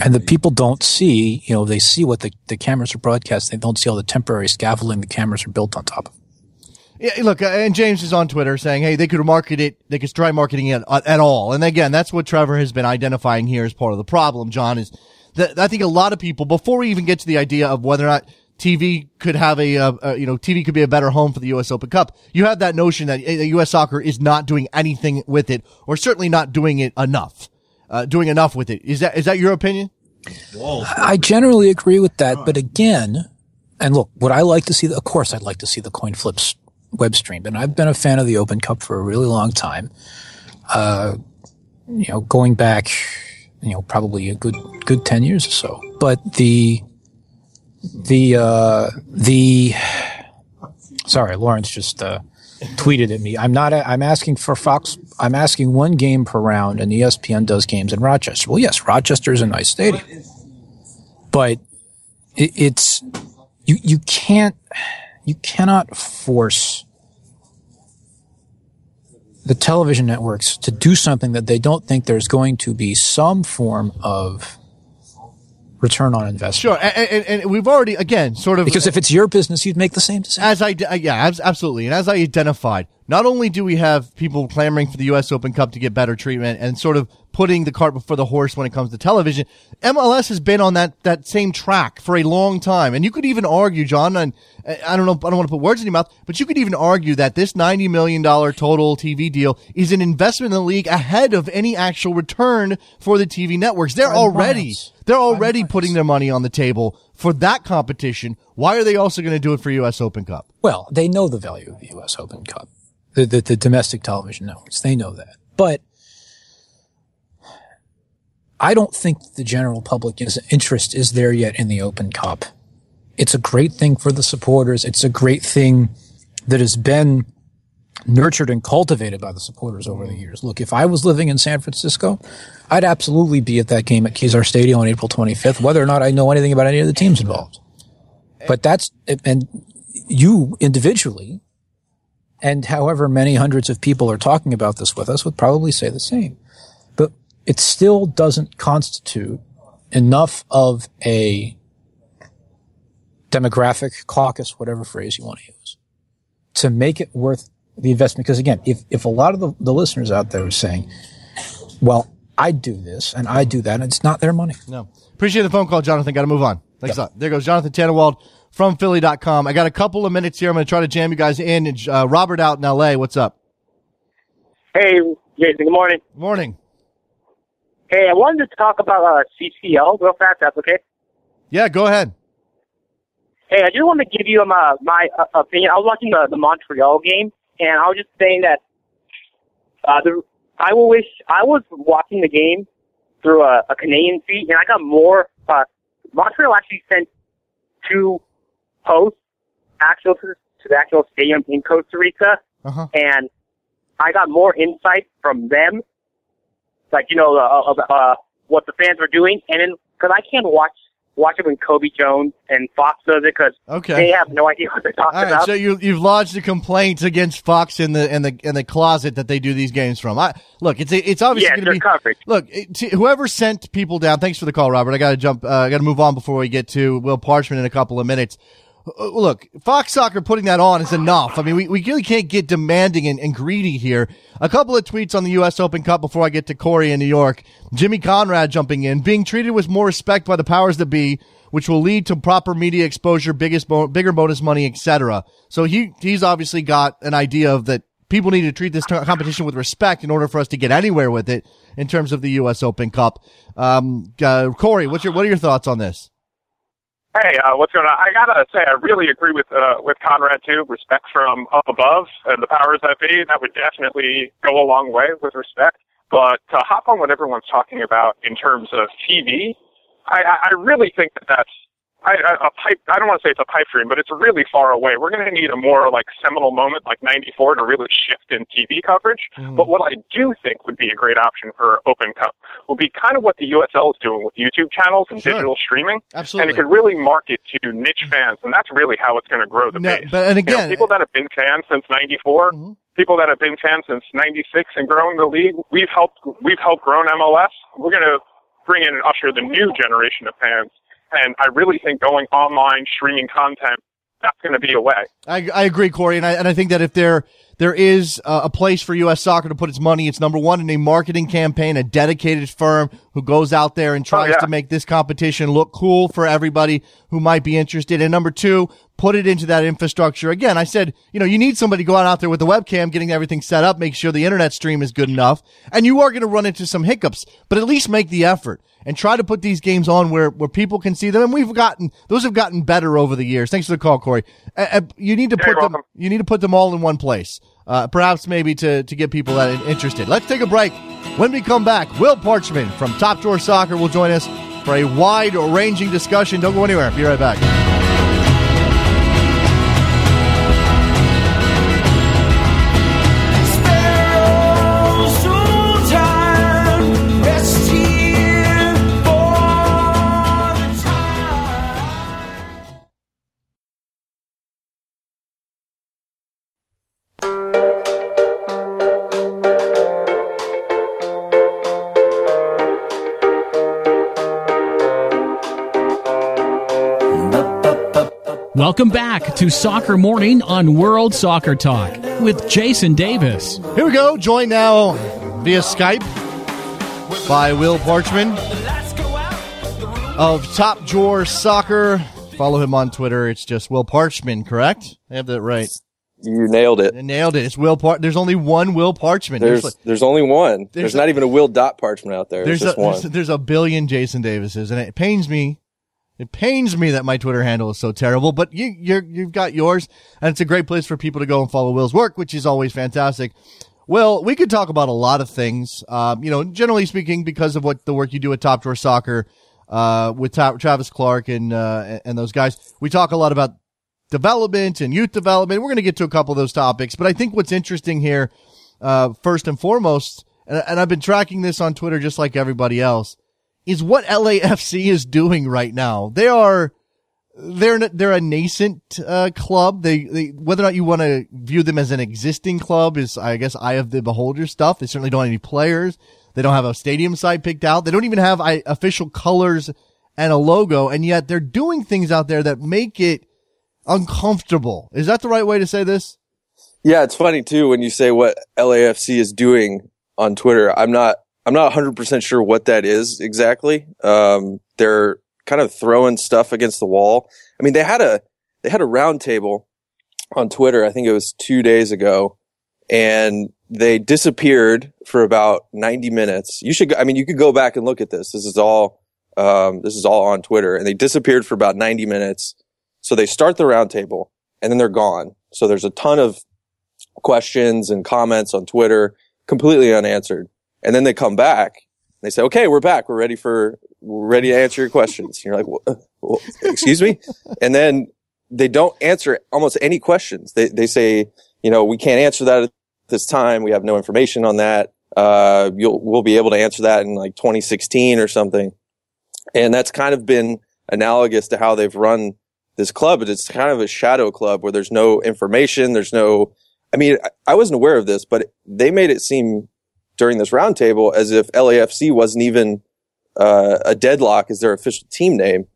And the people don't see, you know, they see what the, the cameras are broadcast. They don't see all the temporary scaffolding the cameras are built on top of. Yeah, look, uh, and James is on Twitter saying, "Hey, they could market it. They could try marketing it at, at all." And again, that's what Trevor has been identifying here as part of the problem. John is that I think a lot of people, before we even get to the idea of whether or not TV could have a, uh, uh, you know, TV could be a better home for the U.S. Open Cup, you have that notion that uh, U.S. soccer is not doing anything with it, or certainly not doing it enough, uh, doing enough with it. Is that is that your opinion? I generally agree with that, but again, and look, would I like to see? The, of course, I'd like to see the coin flips web stream, and I've been a fan of the Open Cup for a really long time. Uh, you know, going back, you know, probably a good good ten years or so. But the the uh, the sorry, Lawrence just uh, tweeted at me. I'm not. I'm asking for Fox. I'm asking one game per round, and ESPN does games in Rochester. Well, yes, Rochester is a nice stadium, but it, it's you. You can't. You cannot force the television networks to do something that they don't think there's going to be some form of return on investment. Sure, and, and, and we've already again sort of Because if it's your business, you'd make the same decision. as I yeah absolutely, and as I identified, not only do we have people clamoring for the U.S. Open Cup to get better treatment and sort of putting the cart before the horse when it comes to television, MLS has been on that that same track for a long time, and you could even argue, John, and uh, I don't know, I don't want to put words in your mouth, but you could even argue that this ninety million dollar total TV deal is an investment in the league ahead of any actual return for the TV networks. They're already they're already putting their money on the table for that competition. Why are they also going to do it for U.S. Open Cup? Well, they know the value of the U.S. Open Cup, the, the, the domestic television networks. They know that. But I don't think the general public is, interest is there yet in the Open Cup. It's a great thing for the supporters. It's a great thing that has been nurtured and cultivated by the supporters over the years. Look, if I was living in San Francisco, I'd absolutely be at that game at Kezar Stadium on April 25th, whether or not I know anything about any of the teams involved. But that's, and you individually, and however many hundreds of people are talking about this with us would probably say the same. But it still doesn't constitute enough of a demographic caucus, whatever phrase you want to use, to make it worth the investment. Because again, if, if a lot of the, the listeners out there are saying, well, I do this and I do that, and it's not their money. No. Appreciate the phone call, Jonathan. Got to move on. Thanks a lot. There goes Jonathan Tannenwald from Philly.com. I got a couple of minutes here. I'm going to try to jam you guys in. And, Uh, Robert out in LA. What's up? Hey, Jason. Good morning. Morning. Hey, I wanted to talk about uh, CCL real fast. That's okay. Yeah, go ahead. Hey, I just want to give you my my uh, opinion. I was watching the the Montreal game, and I was just saying that uh, the I will wish I was watching the game through a, a Canadian feed, and I got more. Uh, Montreal actually sent two hosts actual to, to the actual stadium in Costa Rica, Uh-huh. and I got more insight from them, like you know uh, uh, uh, what the fans were doing, and then because I can't watch watch it when Cobi Jones and Fox does it because Okay. they have no idea what they're talking right, about. so you you've lodged a complaint against Fox in the in the in the closet that they do these games from. I look, it's it's obviously Yeah, going to be coverage. Look, it, t- whoever sent people down. Thanks for the call, Robert. I got to jump. Uh, I got to move on before we get to Will Parchman in a couple of minutes. Uh, Look, Fox Soccer putting that on is enough. I mean, we, we really can't get demanding and, and greedy here. A couple of tweets on the U.S. Open Cup before I get to Corey in New York. Jimmy Conrad jumping in, being treated with more respect by the powers that be which will lead to proper media exposure, biggest, bo- bigger bonus money, etc. So he, he's obviously got an idea of that people need to treat this t- competition with respect in order for us to get anywhere with it in terms of the U.S. Open Cup. Um, uh, Corey, what's your, what are your thoughts on this? Hey, uh, what's going on? I gotta say, I really agree with uh, with Conrad too. Respect from up above and the powers that be. That would definitely go a long way with respect. But to hop on what everyone's talking about in terms of TV, I, I really think that that's I, a pipe. I don't want to say it's a pipe dream, but it's really far away. We're going to need a more like seminal moment, like '94, to really shift in TV coverage. Mm. But what I do think would be a great option for Open Cup will be kind of what the USL is doing with YouTube channels and sure. digital streaming. Absolutely, and it could really market to niche fans, and that's really how it's going to grow the no, base. But and again, you know, people that have been fans since '94. Mm-hmm. People that have been fans since '96 and growing the league, we've helped. We've helped grow MLS. We're going to bring in and usher the new generation of fans and I really think going online, streaming content, that's going to be a way. I, I agree, Corey, and I and I think that if there there is a place for U.S. Soccer to put its money, it's number one in a marketing campaign, a dedicated firm who goes out there and tries oh, yeah. to make this competition look cool for everybody who might be interested. And number two, put it into that infrastructure. Again, I said, you know, you need somebody going out there with the webcam, getting everything set up, make sure the internet stream is good enough, and you are going to run into some hiccups, but at least make the effort and try to put these games on where, where people can see them. And we've gotten, those have gotten better over the years. Thanks for the call, Corey. Uh, you need to put them, you need to put them all in one place. Uh, perhaps maybe to, to get people that interested. Let's take a break. When we come back, Will Parchman from Top Drawer Soccer will join us for a wide ranging discussion. Don't go anywhere. Be right back. Welcome back to Soccer Morning on World Soccer Talk with Jason Davis. Here we go, joined now via Skype by Will Parchman of Top Drawer Soccer. Follow him on Twitter. It's just Will Parchman, correct? I have that right. You nailed it. I nailed it. It's Will Par- There's only one Will Parchman. There's there's, there's only one. There's, there's not even a Will Dot Parchman out there. There's, there's a, one. There's, there's a billion Jason Davises, and it pains me it pains me that my Twitter handle is so terrible, but you, you're, you've got yours and it's a great place for people to go and follow Will's work, which is always fantastic. Well, we could talk about a lot of things. Um, you know, generally speaking, because of what the work you do at Top Drawer Soccer, uh, with Ta- Travis Clark and, uh, and those guys, we talk a lot about development and youth development. We're going to get to a couple of those topics, but I think what's interesting here, uh, first and foremost, and, and I've been tracking this on Twitter just like everybody else, is what LAFC is doing right now. They are, they're, they're a nascent, uh, club. They, they, whether or not you want to view them as an existing club is, I guess, eye of the beholder stuff. They certainly don't have any players. They don't have a stadium site picked out. They don't even have I, official colors and a logo. And yet they're doing things out there that make it uncomfortable. Is that the right way to say this? Yeah, it's funny too when you say what LAFC is doing on Twitter. I'm not I'm not 100% sure what that is exactly. Um, they're kind of throwing stuff against the wall. I mean, they had a, they had a roundtable on Twitter. I think it was two days ago and they disappeared for about 90 minutes. You should, I mean, you could go back and look at this. This is all, um, this is all on Twitter and they disappeared for about 90 minutes. So they start the roundtable and then they're gone. So there's a ton of questions and comments on Twitter completely unanswered. And then they come back. They say, okay, we're back. We're ready for, we're ready to answer your questions. And you're like, well, excuse me? And then they don't answer almost any questions. They, they say, you know, we can't answer that at this time. We have no information on that. Uh, you'll, we'll be able to answer that in like 2016 or something. And that's kind of been analogous to how they've run this club. But it's kind of a shadow club where there's no information. There's no, I mean, I wasn't aware of this, but they made it seem during this roundtable as if LAFC wasn't even uh, a deadlock as their official team name.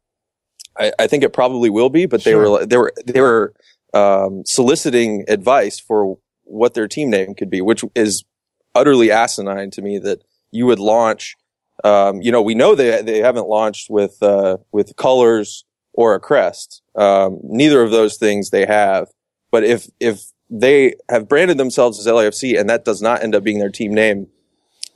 I, I, think it probably will be, but they sure. were they were they were um, soliciting advice for what their team name could be, which is utterly asinine to me. That you would launch, um, you know, we know they they haven't launched with uh, with colors or a crest. Um, neither of those things they have. But if if they have branded themselves as LAFC and that does not end up being their team name,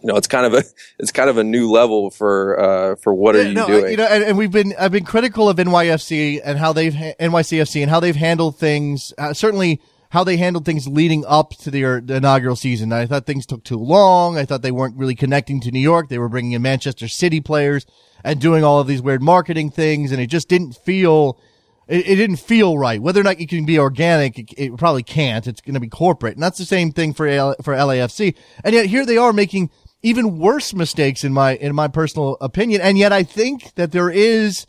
you know, it's kind of a it's kind of a new level for uh, for what are you no, doing? You know, and, and, we've been I've been critical of NYFC and how they've NYCFC and how they've handled things. Uh, certainly how they handled things leading up to their the inaugural season. I thought things took too long. I thought they weren't really connecting to New York. They were bringing in Manchester City players and doing all of these weird marketing things, and it just didn't feel. It, it didn't feel right. Whether or not you can be organic, it, it probably can't. It's going to be corporate, and that's the same thing for for LAFC. And yet here they are making even worse mistakes in my in my personal opinion. And yet I think that there is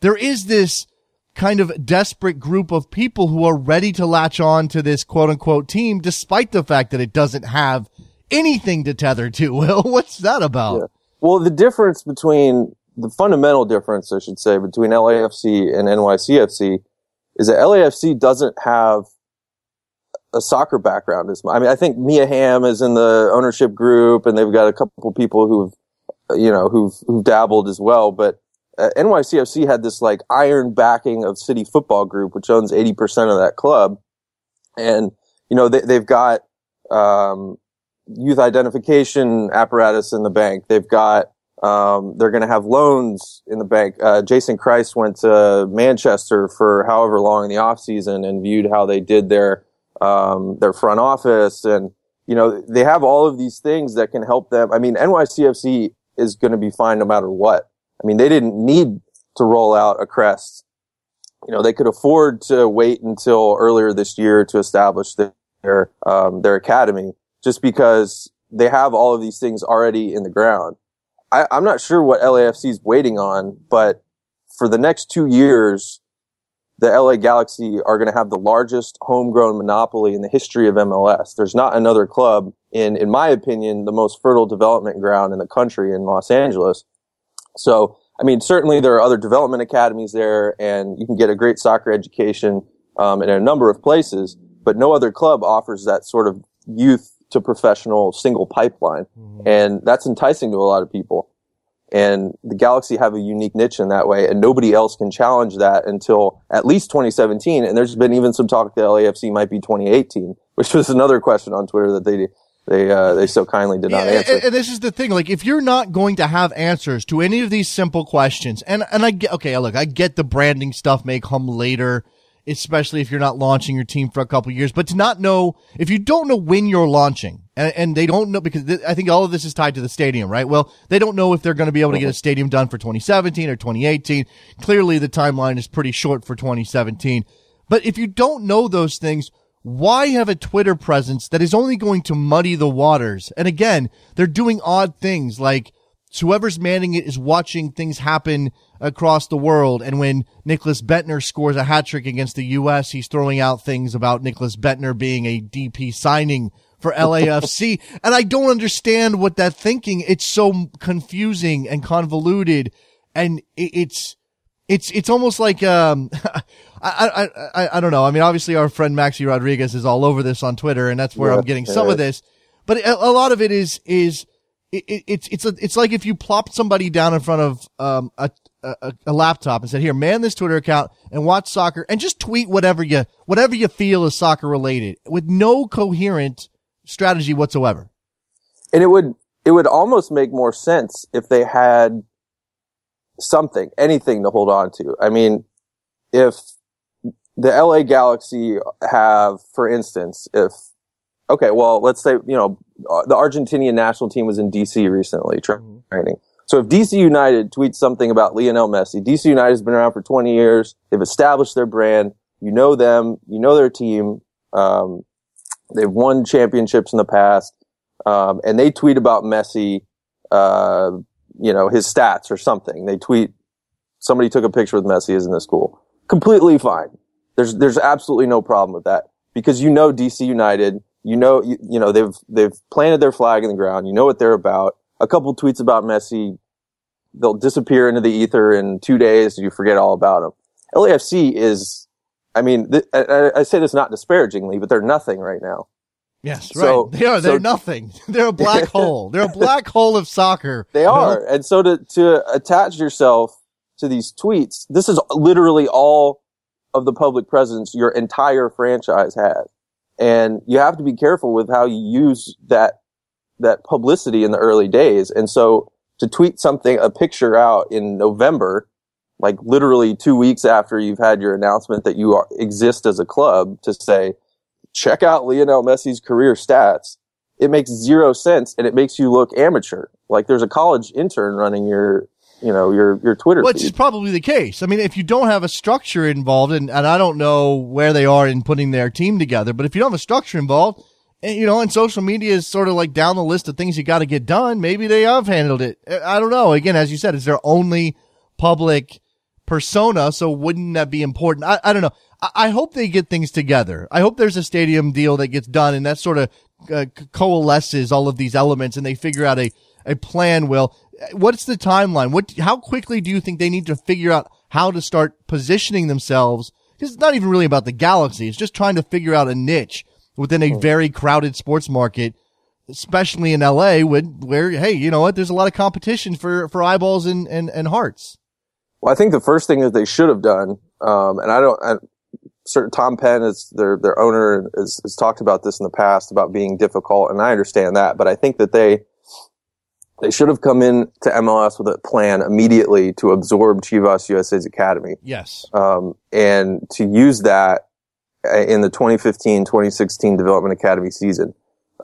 there is this kind of desperate group of people who are ready to latch on to this quote unquote team, despite the fact that it doesn't have anything to tether to. Will, what's that about? Yeah. Well, the difference between the fundamental difference, I should say, between LAFC and NYCFC is that LAFC doesn't have a soccer background as much. I mean, I think Mia Hamm is in the ownership group and they've got a couple people who've, you know, who've, who've dabbled as well, but uh, NYCFC had this like iron backing of City Football Group, which owns 80% of that club. And, you know, they, have got, um, youth identification apparatus in the bank. They've got, um, they're going to have loans in the bank. Uh, Jason Kreis went to Manchester for however long in the off season and viewed how they did their, um, their front office. And, you know, they have all of these things that can help them. I mean, NYCFC is going to be fine no matter what. I mean, they didn't need to roll out a crest. You know, they could afford to wait until earlier this year to establish their, um, their academy just because they have all of these things already in the ground. I, I'm not sure what LAFC is waiting on, but for the next two years, the LA Galaxy are going to have the largest homegrown monopoly in the history of MLS. There's not another club in, in my opinion, the most fertile development ground in the country in Los Angeles so, I mean, certainly there are other development academies there and you can get a great soccer education, um, in a number of places, but no other club offers that sort of youth to professional single pipeline. Mm-hmm. And that's enticing to a lot of people. And the Galaxy have a unique niche in that way, and nobody else can challenge that until at least 2017. And there's been even some talk that LAFC might be 2018, which was another question on Twitter that they they uh, they so kindly did not yeah, answer. And, and, this is the thing, like if you're not going to have answers to any of these simple questions, and and I get okay, look, I get the branding stuff may come later, especially if you're not launching your team for a couple years, but to not know if you don't know when you're launching, and, and they don't know because th- I think all of this is tied to the stadium, right? Well, they don't know if they're going to be able to get a stadium done for 2017 or 2018. Clearly, the timeline is pretty short for 2017. But if you don't know those things, why have a Twitter presence that is only going to muddy the waters? And again, they're doing odd things like whoever's manning it is watching things happen across the world. And when Nicklas Bendtner scores a hat trick against the U.S., he's throwing out things about Nicklas Bendtner being a DP signing for LAFC. and I don't understand what that thinking. It's so confusing and convoluted. And it's, it's, it's almost like, um, I, I, I, I don't know. I mean, obviously our friend Maxi Rodriguez is all over this on Twitter and that's where yeah, I'm getting some of this, but a, a, lot of it is, is, it, it, it's, it's a, it's like if you plopped somebody down in front of, um, a, a, a, laptop and said, here, man this Twitter account and watch soccer and just tweet whatever you, whatever you feel is soccer related with no coherent strategy whatsoever. And it would, it would almost make more sense if they had something, anything to hold on to. I mean, if the LA Galaxy have, for instance, if, okay, well, let's say, you know, the Argentinian national team was in DC recently mm-hmm. training. So if DC United tweets something about Lionel Messi, DC United has been around for 20 years. They've established their brand. You know them. You know their team. Um, they've won championships in the past. Um, and they tweet about Messi, uh, you know, his stats or something. They tweet, somebody took a picture with Messi, isn't this cool? Completely fine. There's, there's absolutely no problem with that because you know DC United, you know, you, you know, they've, they've planted their flag in the ground. You know what they're about. A couple tweets about Messi, they'll disappear into the ether in two days. You forget all about them. LAFC is, I mean, th- I, I, say this not disparagingly, but they're nothing right now. Yes, so, right. They are. They're so, nothing. They're a black hole. They're a black hole of soccer. They are. And so to, to attach yourself to these tweets, this is literally all of the public presence your entire franchise had. And you have to be careful with how you use that, that publicity in the early days. And so to tweet something, a picture out in November, like literally two weeks after you've had your announcement that you are, exist as a club to say, check out Lionel Messi's career stats. It makes zero sense and it makes you look amateur. Like there's a college intern running your, you know, your, your Twitter Which feed. is probably the case. I mean, if you don't have a structure involved, and, and I don't know where they are in putting their team together, but if you don't have a structure involved, and, you know, and social media is sort of like down the list of things you got to get done, maybe they have handled it. I don't know. Again, as you said, it's their only public persona, so wouldn't that be important? I, I don't know. I, I hope they get things together. I hope there's a stadium deal that gets done and that sort of uh, coalesces all of these elements and they figure out a, a plan, Will. What's the timeline? What, how quickly do you think they need to figure out how to start positioning themselves? Because it's not even really about the galaxy. It's just trying to figure out a niche within a very crowded sports market, especially in LA where, where, hey, you know what? There's a lot of competition for, for eyeballs and, and, and hearts. Well, I think the first thing that they should have done, um, and I don't, I, certain Tom Penn is their their owner has, has talked about this in the past about being difficult, and I understand that, but I think that they they should have come in to MLS with a plan immediately to absorb Chivas USA's academy. Yes. Um, and to use that uh, in the 2015-2016 Development Academy season.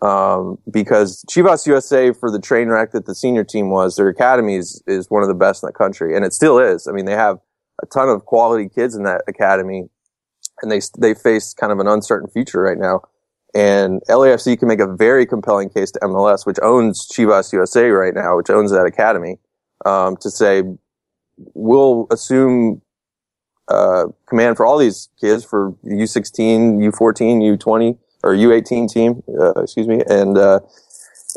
Um, because Chivas USA for the train wreck that the senior team was, their academy is, is one of the best in the country. And it still is. I mean, they have a ton of quality kids in that academy and they, they face kind of an uncertain future right now. And LAFC can make a very compelling case to MLS, which owns Chivas USA right now, which owns that academy, um, to say, we'll assume, uh, command for all these kids for U16, U14, U20, or U18 team, uh, excuse me, and uh,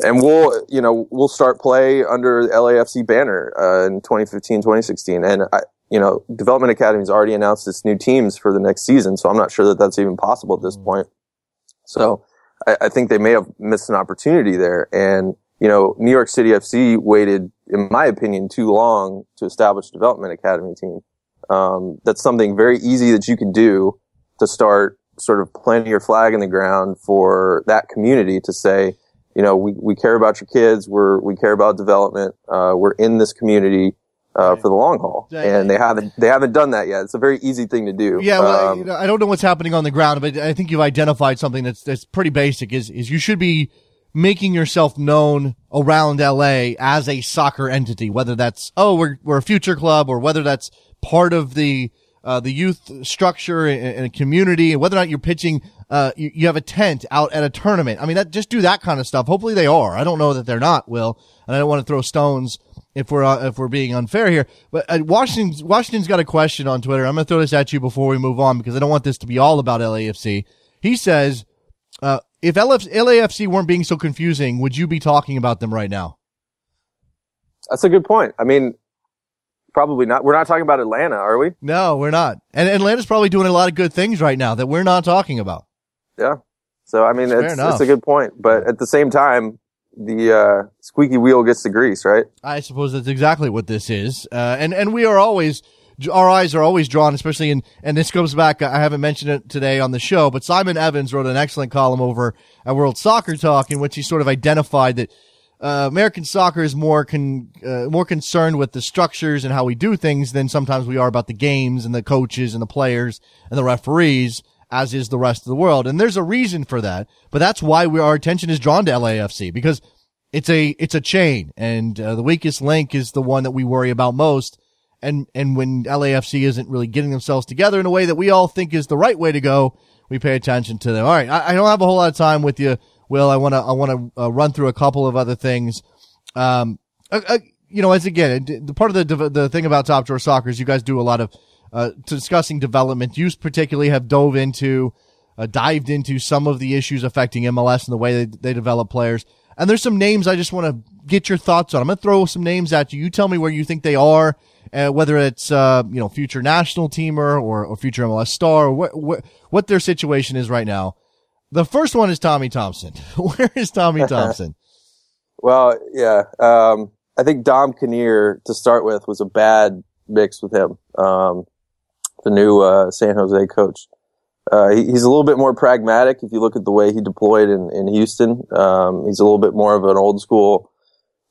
and we'll you know we'll start play under the LAFC banner uh, in 2015, 2016, and I, you know Development Academy's already announced its new teams for the next season, so I'm not sure that that's even possible at this point. So I, I think they may have missed an opportunity there, and you know New York City FC waited, in my opinion, too long to establish Development Academy team. Um, that's something very easy that you can do to start sort of planting your flag in the ground for that community to say, you know, we, we care about your kids. We're, we care about development. Uh, we're in this community, uh, for the long haul. And they haven't, they haven't done that yet. It's a very easy thing to do. Yeah, well, Um, you know, I don't know what's happening on the ground, but I think you've identified something that's that's pretty basic. Is is you should be making yourself known around LA as a soccer entity, whether that's oh we're we're a future club or whether that's part of the uh, the youth structure in, in a community, and whether or not you're pitching. Uh, you, you have a tent out at a tournament. I mean, that just do that kind of stuff. Hopefully they are. I don't know that they're not, Will, and I don't want to throw stones if we're uh, if we're being unfair here. But uh, Washington's Washington's got a question on Twitter. I'm going to throw this at you before we move on because I don't want this to be all about LAFC. He says, uh, if LF- LAFC weren't being so confusing, would you be talking about them right now? that's a good point. I mean, probably not. We're not talking about Atlanta, are we? No, we're not. And Atlanta's probably doing a lot of good things right now that we're not talking about. Yeah. So, I mean, it's, it's a good point, but at the same time, the, uh, squeaky wheel gets the grease, right? I suppose that's exactly what this is. Uh, and, and we are always, our eyes are always drawn, especially in, and this goes back, I haven't mentioned it today on the show, but Simon Evans wrote an excellent column over at World Soccer Talk in which he sort of identified that, uh, American soccer is more con, uh, more concerned with the structures and how we do things than sometimes we are about the games and the coaches and the players and the referees, as is the rest of the world. And there's a reason for that, but that's why we, our attention is drawn to LAFC because it's a, it's a chain and uh, the weakest link is the one that we worry about most. And, and when LAFC isn't really getting themselves together in a way that we all think is the right way to go, we pay attention to them. All right. I, I don't have a whole lot of time with you, Will. I want to, I want to uh, run through a couple of other things. Um, uh, uh, you know, as again, the part of the, the thing about Top Drawer Soccer is you guys do a lot of, uh, discussing development. You particularly have dove into, uh, dived into some of the issues affecting MLS and the way they, they develop players. And there's some names I just want to get your thoughts on. I'm going to throw some names at you. You tell me where you think they are, uh, whether it's, uh, you know, future national teamer or, or future MLS star or what, what, what their situation is right now. The first one is Tommy Thompson. where is Tommy Thompson? Well, yeah. Um, I think Dom Kinnear to start with was a bad mix with him. Um, the new uh, San Jose coach. Uh, he, he's a little bit more pragmatic. If you look at the way he deployed in, in Houston, um, he's a little bit more of an old school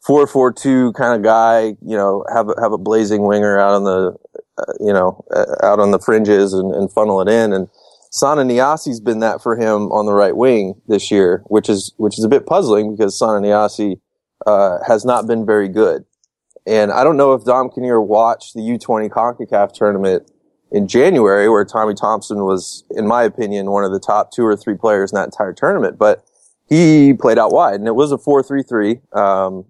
four four two kind of guy. You know, have a, have a blazing winger out on the, uh, you know, uh, out on the fringes and, and funnel it in. And Sanna Nyassi's been that for him on the right wing this year, which is which is a bit puzzling because Sanna Nyassi uh, has not been very good. And I don't know if Dom Kinnear watched the U20 CONCACAF tournament in January where Tommy Thompson was, in my opinion, one of the top two or three players in that entire tournament, but he played out wide and it was a 4-3-3. Um,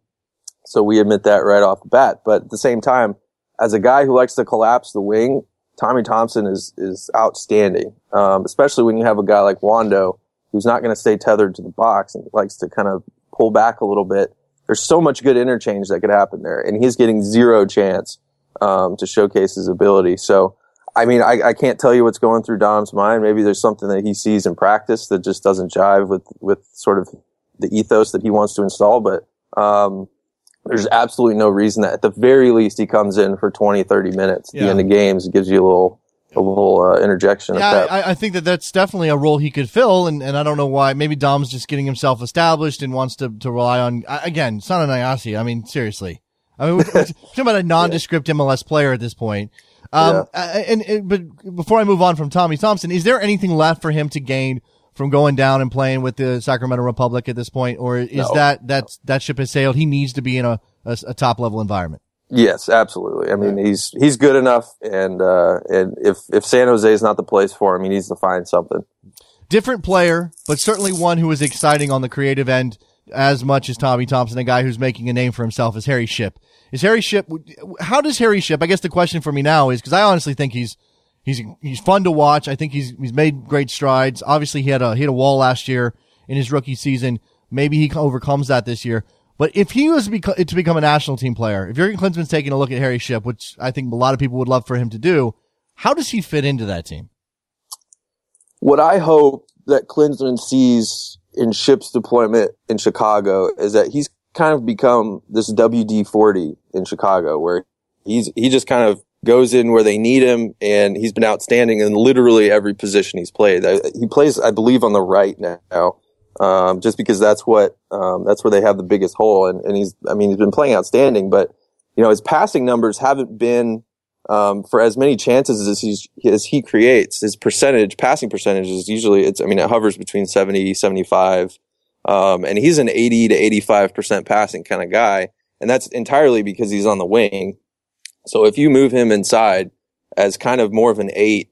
so we admit that right off the bat. But at the same time, as a guy who likes to collapse the wing, Tommy Thompson is, is outstanding. Um, especially when you have a guy like Wondo who's not going to stay tethered to the box and likes to kind of pull back a little bit. There's so much good interchange that could happen there and he's getting zero chance, um, to showcase his ability. So, I mean, I, I, can't tell you what's going through Dom's mind. Maybe there's something that he sees in practice that just doesn't jive with, with sort of the ethos that he wants to install. But, um, there's absolutely no reason that at the very least he comes in for 20, 30 minutes at yeah. the end of games. It gives you a little, a little uh, interjection. Yeah, I, I, think that that's definitely a role he could fill, and, and I don't know why. Maybe Dom's just getting himself established and wants to, to rely on again Sanna Nyassi. I mean, seriously, I mean, we're, we're talking about a nondescript MLS player at this point. Um, yeah. and, and, but before I move on from Tommy Thompson, is there anything left for him to gain from going down and playing with the Sacramento Republic at this point, or is no, that that that ship has sailed? He needs to be in a, a, a top level environment. Yes, absolutely. I mean, he's he's good enough, and uh, and if if San Jose is not the place for him, he needs to find something. Different player, but certainly one who is exciting on the creative end as much as Tommy Thompson, a guy who's making a name for himself, is Harry Shipp. Is Harry Shipp? How does Harry Shipp? I guess the question for me now is because I honestly think he's he's he's fun to watch. I think he's he's made great strides. Obviously, he had a he had a wall last year in his rookie season. Maybe he overcomes that this year. But if he was to, to become a national team player, if Jurgen Klinsmann's taking a look at Harry Shipp, which I think a lot of people would love for him to do, how does he fit into that team? What I hope that Klinsmann sees in Shipp's deployment in Chicago is that he's kind of become this WD 40 in Chicago where he's, he just kind of goes in where they need him and he's been outstanding in literally every position he's played. He plays, I believe, on the right now um, just because that's what um, that's where they have the biggest hole. And, and he's, I mean, he's been playing outstanding, but you know, his passing numbers haven't been um, for as many chances as he as he creates. His percentage, passing percentage, is usually it's. I mean, it hovers between 70, 75, um, and he's an eighty to eighty five percent passing kind of guy, and that's entirely because he's on the wing. So if you move him inside as kind of more of an eight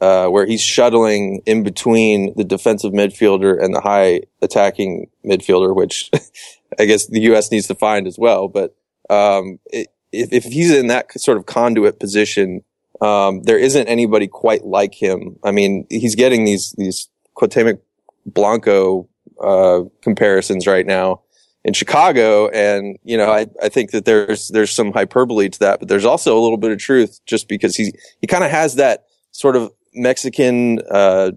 uh, where he's shuttling in between the defensive midfielder and the high attacking midfielder, which I guess the U.S. needs to find as well. But um, it, if, if he's in that sort of conduit position, um, there isn't anybody quite like him. I mean, he's getting these these Cuauhtemoc Blanco uh, comparisons right now in Chicago, and you know, I, I think that there's there's some hyperbole to that, but there's also a little bit of truth, just because he he kind of has that sort of Mexican uh,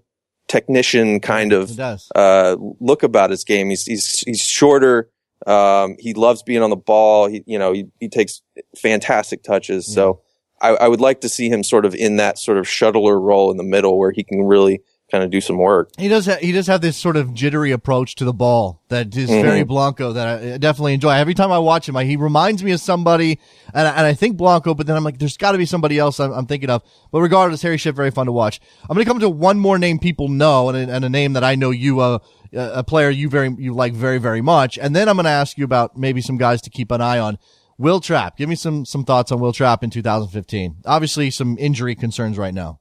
technician kind of uh, look about his game. He's he's he's shorter. Um, he loves being on the ball. He you know he he takes fantastic touches. Mm-hmm. So I, I would like to see him sort of in that sort of shuttler role in the middle where he can really kind of do some work. He does. Ha- he does have this sort of jittery approach to the ball that is mm-hmm. very Blanco that I definitely enjoy. Every time I watch him, I, he reminds me of somebody, and I, and I think Blanco, but then I'm like, there's got to be somebody else I'm, I'm, thinking of. But regardless, Harry Shipp, very fun to watch. I'm going to come to one more name people know, and a, and a name that I know you, uh, a player you very you like very very much, and then I'm going to ask you about maybe some guys to keep an eye on. Will Trapp, give me some some thoughts on Will Trapp in 2015. Obviously, some injury concerns right now.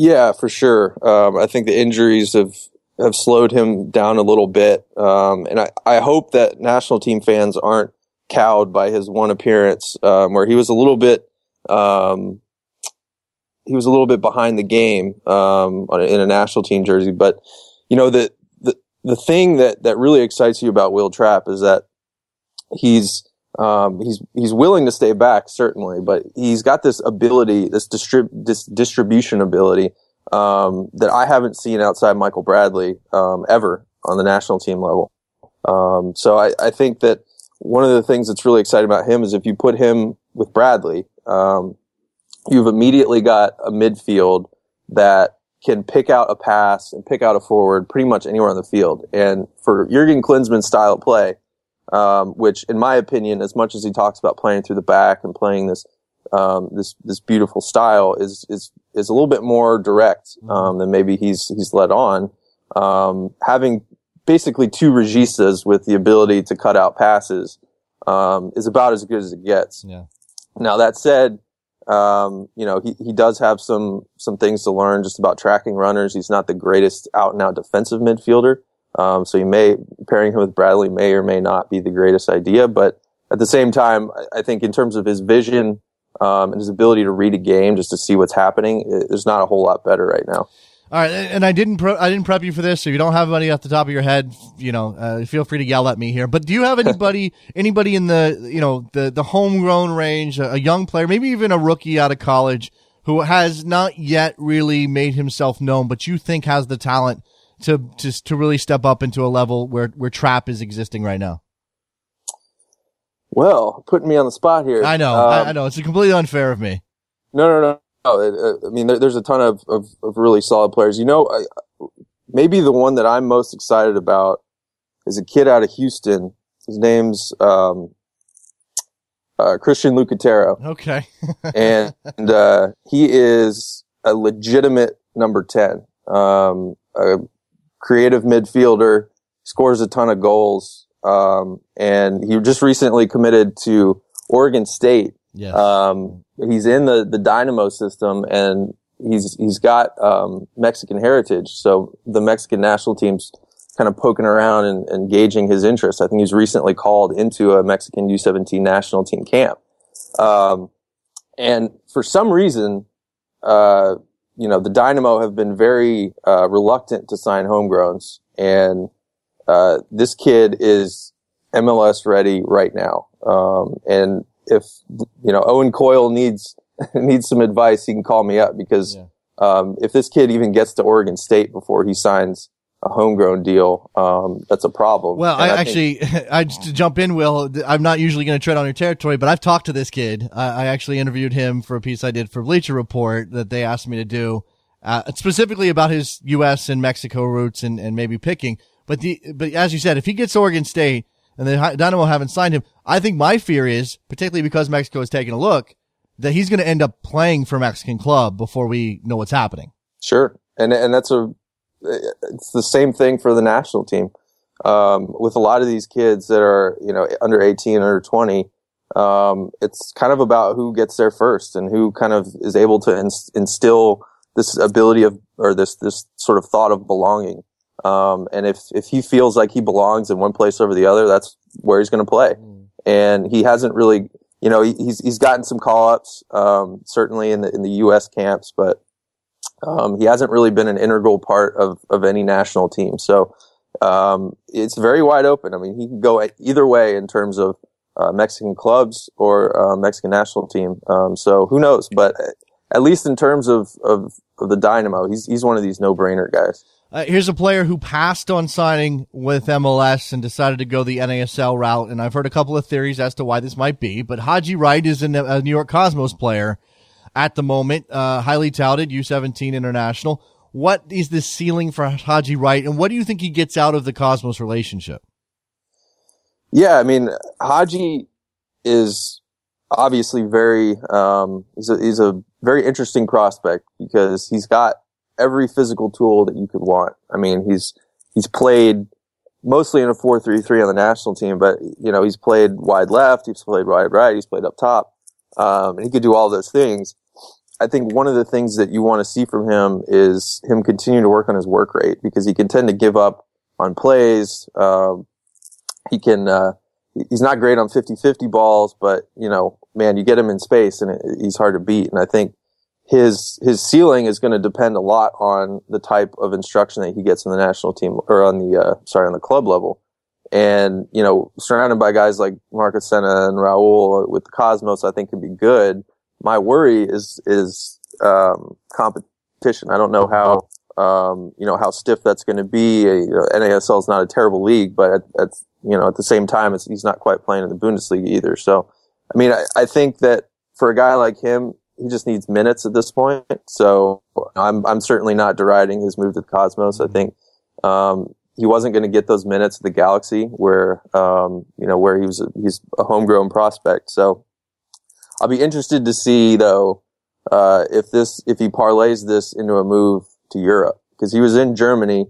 Yeah, for sure. Um, I think the injuries have have slowed him down a little bit, um, and I, I hope that national team fans aren't cowed by his one appearance um, where he was a little bit um, he was a little bit behind the game um, in a national team jersey. But you know the the the thing that that really excites you about Will Trapp is that he's um, he's he's willing to stay back certainly, but he's got this ability, this distrib this distribution ability um, that I haven't seen outside Michael Bradley um, ever on the national team level. Um, so I, I, think that one of the things that's really exciting about him is if you put him with Bradley, um, you've immediately got a midfield that can pick out a pass and pick out a forward pretty much anywhere on the field. And for Jurgen Klinsmann's style of play, um, which in my opinion, as much as he talks about playing through the back and playing this, um, this, this beautiful style is, is, is a little bit more direct, um, than maybe he's, he's led on. Um, having basically two registas with the ability to cut out passes, um, is about as good as it gets. Yeah. Now that said, um, you know, he, he does have some, some things to learn just about tracking runners. He's not the greatest out and out defensive midfielder. Um, so you may, pairing him with Bradley may or may not be the greatest idea, but at the same time, I think in terms of his vision, um, and his ability to read a game just to see what's happening, it, there's not a whole lot better right now. All right, and I didn't pre- I didn't prep you for this, so if you don't have anybody off the top of your head, you know, uh, feel free to yell at me here. But do you have anybody anybody in the you know the the homegrown range, a, a young player, maybe even a rookie out of college who has not yet really made himself known, but you think has the talent to to to really step up into a level where where Trapp is existing right now? Well, putting me on the spot here. I know, Um, I, I know, it's completely unfair of me. No, no, no. no. Uh, I mean, there, there's a ton of, of, of really solid players. You know, I, maybe the one that I'm most excited about is a kid out of Houston. His name's um, uh, Christian Lucatero, Okay, and uh, he is a legitimate number ten, um, a creative midfielder, scores a ton of goals, um, and he just recently committed to Oregon State. yes, Um, he's in the, the Dynamo system and he's, he's got, um, Mexican heritage. So the Mexican national team's kind of poking around and, and gauging his interest. I think he's recently called into a Mexican U17 national team camp. Um, and for some reason, uh, you know, the Dynamo have been very, uh, reluctant to sign homegrowns and, uh, this kid is MLS ready right now. Um, and if, you know, Owen Coyle needs, needs some advice, he can call me up because, Yeah. um, if this kid even gets to Oregon State before he signs a homegrown deal, um, that's a problem. Well, I, think- actually, I just to jump in, Will. I'm not usually going to tread on your territory, but I've talked to this kid. I, I actually interviewed him for a piece I did for Bleacher Report that they asked me to do, uh, specifically about his U.S. and Mexico roots and, and maybe picking. But the, but as you said, if he gets Oregon State and the Dynamo haven't signed him, I think my fear is, particularly because Mexico is taking a look, that he's going to end up playing for a Mexican club before we know what's happening. Sure. And, and that's a, it's the same thing for the national team. Um, with a lot of these kids that are, you know, under 18, under 20, um, it's kind of about who gets there first and who kind of is able to ins- instill this ability of, or this, this sort of thought of belonging. Um, and if, if he feels like he belongs in one place over the other, that's where he's going to play. And he hasn't really, you know, he, he's, he's gotten some call ups, um, certainly in the, in the U.S. camps, but, um, he hasn't really been an integral part of, of any national team. So, um, it's very wide open. I mean, he can go either way in terms of, uh, Mexican clubs or, uh, Mexican national team. Um, so who knows? But at least in terms of, of, of the Dynamo, he's, he's one of these no-brainer guys. Uh, here's a player who passed on signing with MLS and decided to go the NASL route. And I've heard a couple of theories as to why this might be, but Haji Wright is a New York Cosmos player at the moment, uh, highly touted U17 international. What is the ceiling for Haji Wright and what do you think he gets out of the Cosmos relationship? Yeah, I mean, Haji is obviously very, um, he's a, he's a very interesting prospect because he's got every physical tool that you could want. I mean, he's, he's played mostly in a 4-3-3 on the national team, but, you know, he's played wide left, he's played wide right, he's played up top. Um, and he could do all those things. I think one of the things that you want to see from him is him continue to work on his work rate because he can tend to give up on plays. Um, he can, uh, he's not great on 50-50 balls, but you know, man, you get him in space and it, he's hard to beat. And I think his, his ceiling is going to depend a lot on the type of instruction that he gets in the national team or on the, uh, sorry, on the club level. And, you know, surrounded by guys like Marcos Senna and Raul with the Cosmos, I think could be good. My worry is, is, um, competition. I don't know how, um, you know, how stiff that's going to be. Uh, you know, NASL is not a terrible league, but at, at you know, at the same time, he's not quite playing in the Bundesliga either. So, I mean, I, I think that for a guy like him, he just needs minutes at this point. So I'm I'm certainly not deriding his move to the Cosmos. I think um, he wasn't going to get those minutes at the Galaxy, where um, you know where he was he's a homegrown prospect. So I'll be interested to see though uh, if this if he parlays this into a move to Europe because he was in Germany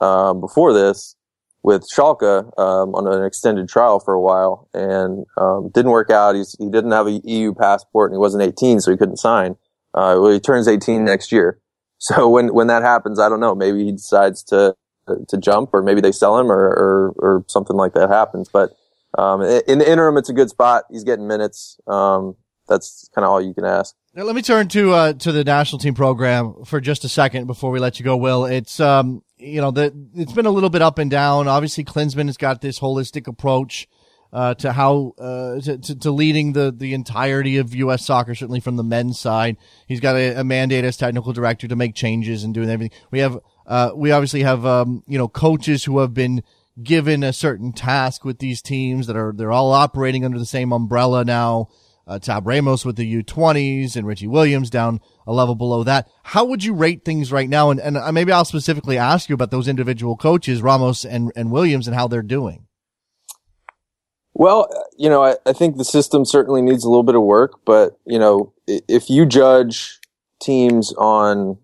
um, before this with Schalke um, on an extended trial for a while and um, didn't work out. He's, he didn't have a EU passport and he wasn't 18, so he couldn't sign. Uh, well, he turns 18 next year. So when when that happens, I don't know. Maybe he decides to to jump, or maybe they sell him, or or, or something like that happens. But um, in the interim, it's a good spot. He's getting minutes. Um, that's kind of all you can ask. Now, let me turn to uh, to the national team program for just a second before we let you go. Will it's um you know the it's been a little bit up and down. Obviously, Klinsmann has got this holistic approach. Uh, to how uh, to, to, to, leading the the entirety of U.S. soccer, certainly from the men's side. He's got a, a mandate as technical director to make changes and doing everything. We have uh, we obviously have um, you know coaches who have been given a certain task with these teams that are they're all operating under the same umbrella now uh, Tab Ramos with the U20s and Richie Williams down a level below that. How would you rate things right now? And, and uh, maybe I'll specifically ask you about those individual coaches, Ramos and, and Williams, and how they're doing. Well, you know, I, I think the system certainly needs a little bit of work, but, you know, if you judge teams on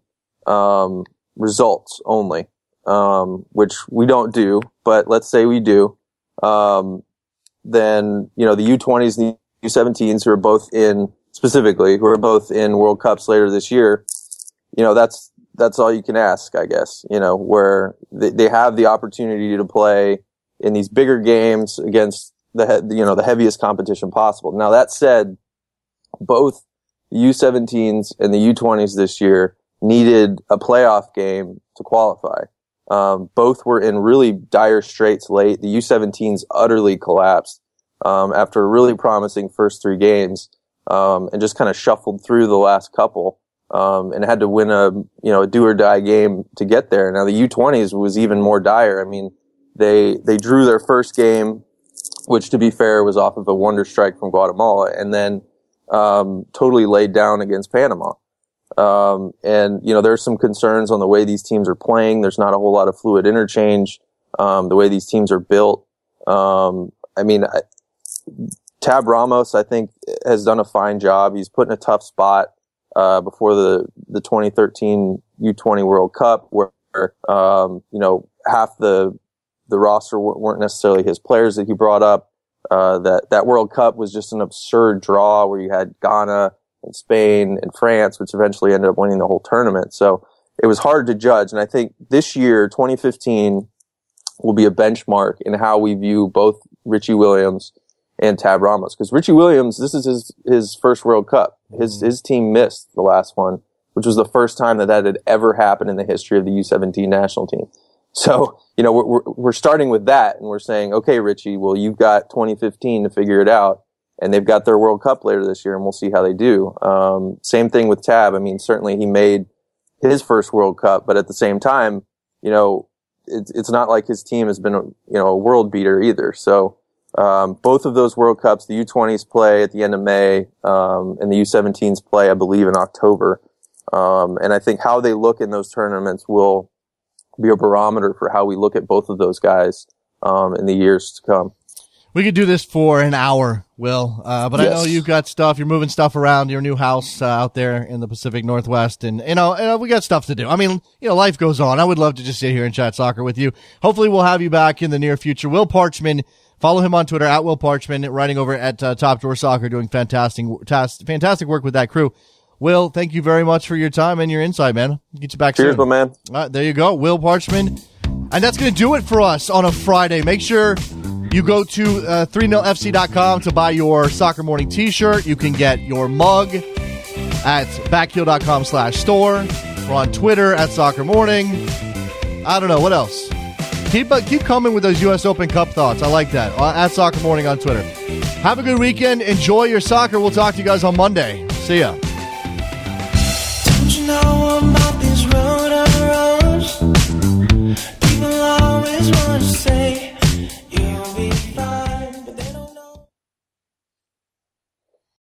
um, results only, um, which we don't do, but let's say we do, um, then, you know, the U20s and U17s who are both in specifically who are both in World Cups later this year, you know, that's that's all you can ask, I guess. You know, where they, they have the opportunity to play in these bigger games against the you know the heaviest competition possible. Now that said, both the U17s and the U20s this year needed a playoff game to qualify. Um, both were in really dire straits late. The U17s utterly collapsed um, after a really promising first three games, um, and just kind of shuffled through the last couple, um, and had to win a you know a do or die game to get there. Now the U20s was even more dire. I mean, they they drew their first game, which to be fair was off of a wonder strike from Guatemala, and then um, totally laid down against Panama. Um, and you know, there's some concerns on the way these teams are playing. There's not a whole lot of fluid interchange. Um, the way these teams are built. Um, I mean, I, Tab Ramos, I think, has done a fine job. He's put in a tough spot uh, before the the 2013 U20 World Cup, where um, you know half the the roster weren't necessarily his players that he brought up. Uh, that that World Cup was just an absurd draw where you had Ghana and Spain and France, which eventually ended up winning the whole tournament. So it was hard to judge. And I think this year, 2015, will be a benchmark in how we view both Richie Williams and Tab Ramos. Because Richie Williams, this is his his first World Cup. His mm-hmm. his team missed the last one, which was the first time that that had ever happened in the history of the U17 national team. So you know we're we're starting with that, and we're saying, okay, Richie, well you've got 2015 to figure it out, and they've got their World Cup later this year, and we'll see how they do. Um, same thing with Tab. I mean, certainly he made his first World Cup, but at the same time, you know, it's it's not like his team has been you know a world beater either. So um, both of those World Cups, the U20s play at the end of May, um, and the U17s play, I believe, in October. Um, and I think how they look in those tournaments will be a barometer for how we look at both of those guys um, in the years to come. We could do this for an hour, Will, uh, but yes. I know you've got stuff. You're moving stuff around your new house uh, out there in the Pacific Northwest, and you know, and we got stuff to do. I mean, you know, life goes on. I would love to just sit here and chat soccer with you. Hopefully, we'll have you back in the near future. Will Parchman Follow him on Twitter at Will Parchman, writing over at uh, Top Drawer Soccer, doing fantastic, fantastic work with that crew. Will, thank you very much for your time and your insight, man. Get you back Cheers, soon. my man. Uh, there you go, Will Parchman. And that's going to do it for us on a Friday. Make sure you go to uh, 3nilfc.com to buy your Soccer Morning t-shirt. You can get your mug at backheel.com slash store. We're on Twitter at Soccer Morning. I don't know. What else? keep uh, keep coming with those U.S. Open Cup thoughts. I like that. Uh, at Soccer Morning on Twitter. Have a good weekend. Enjoy your soccer. We'll talk to you guys on Monday. See ya. always want to say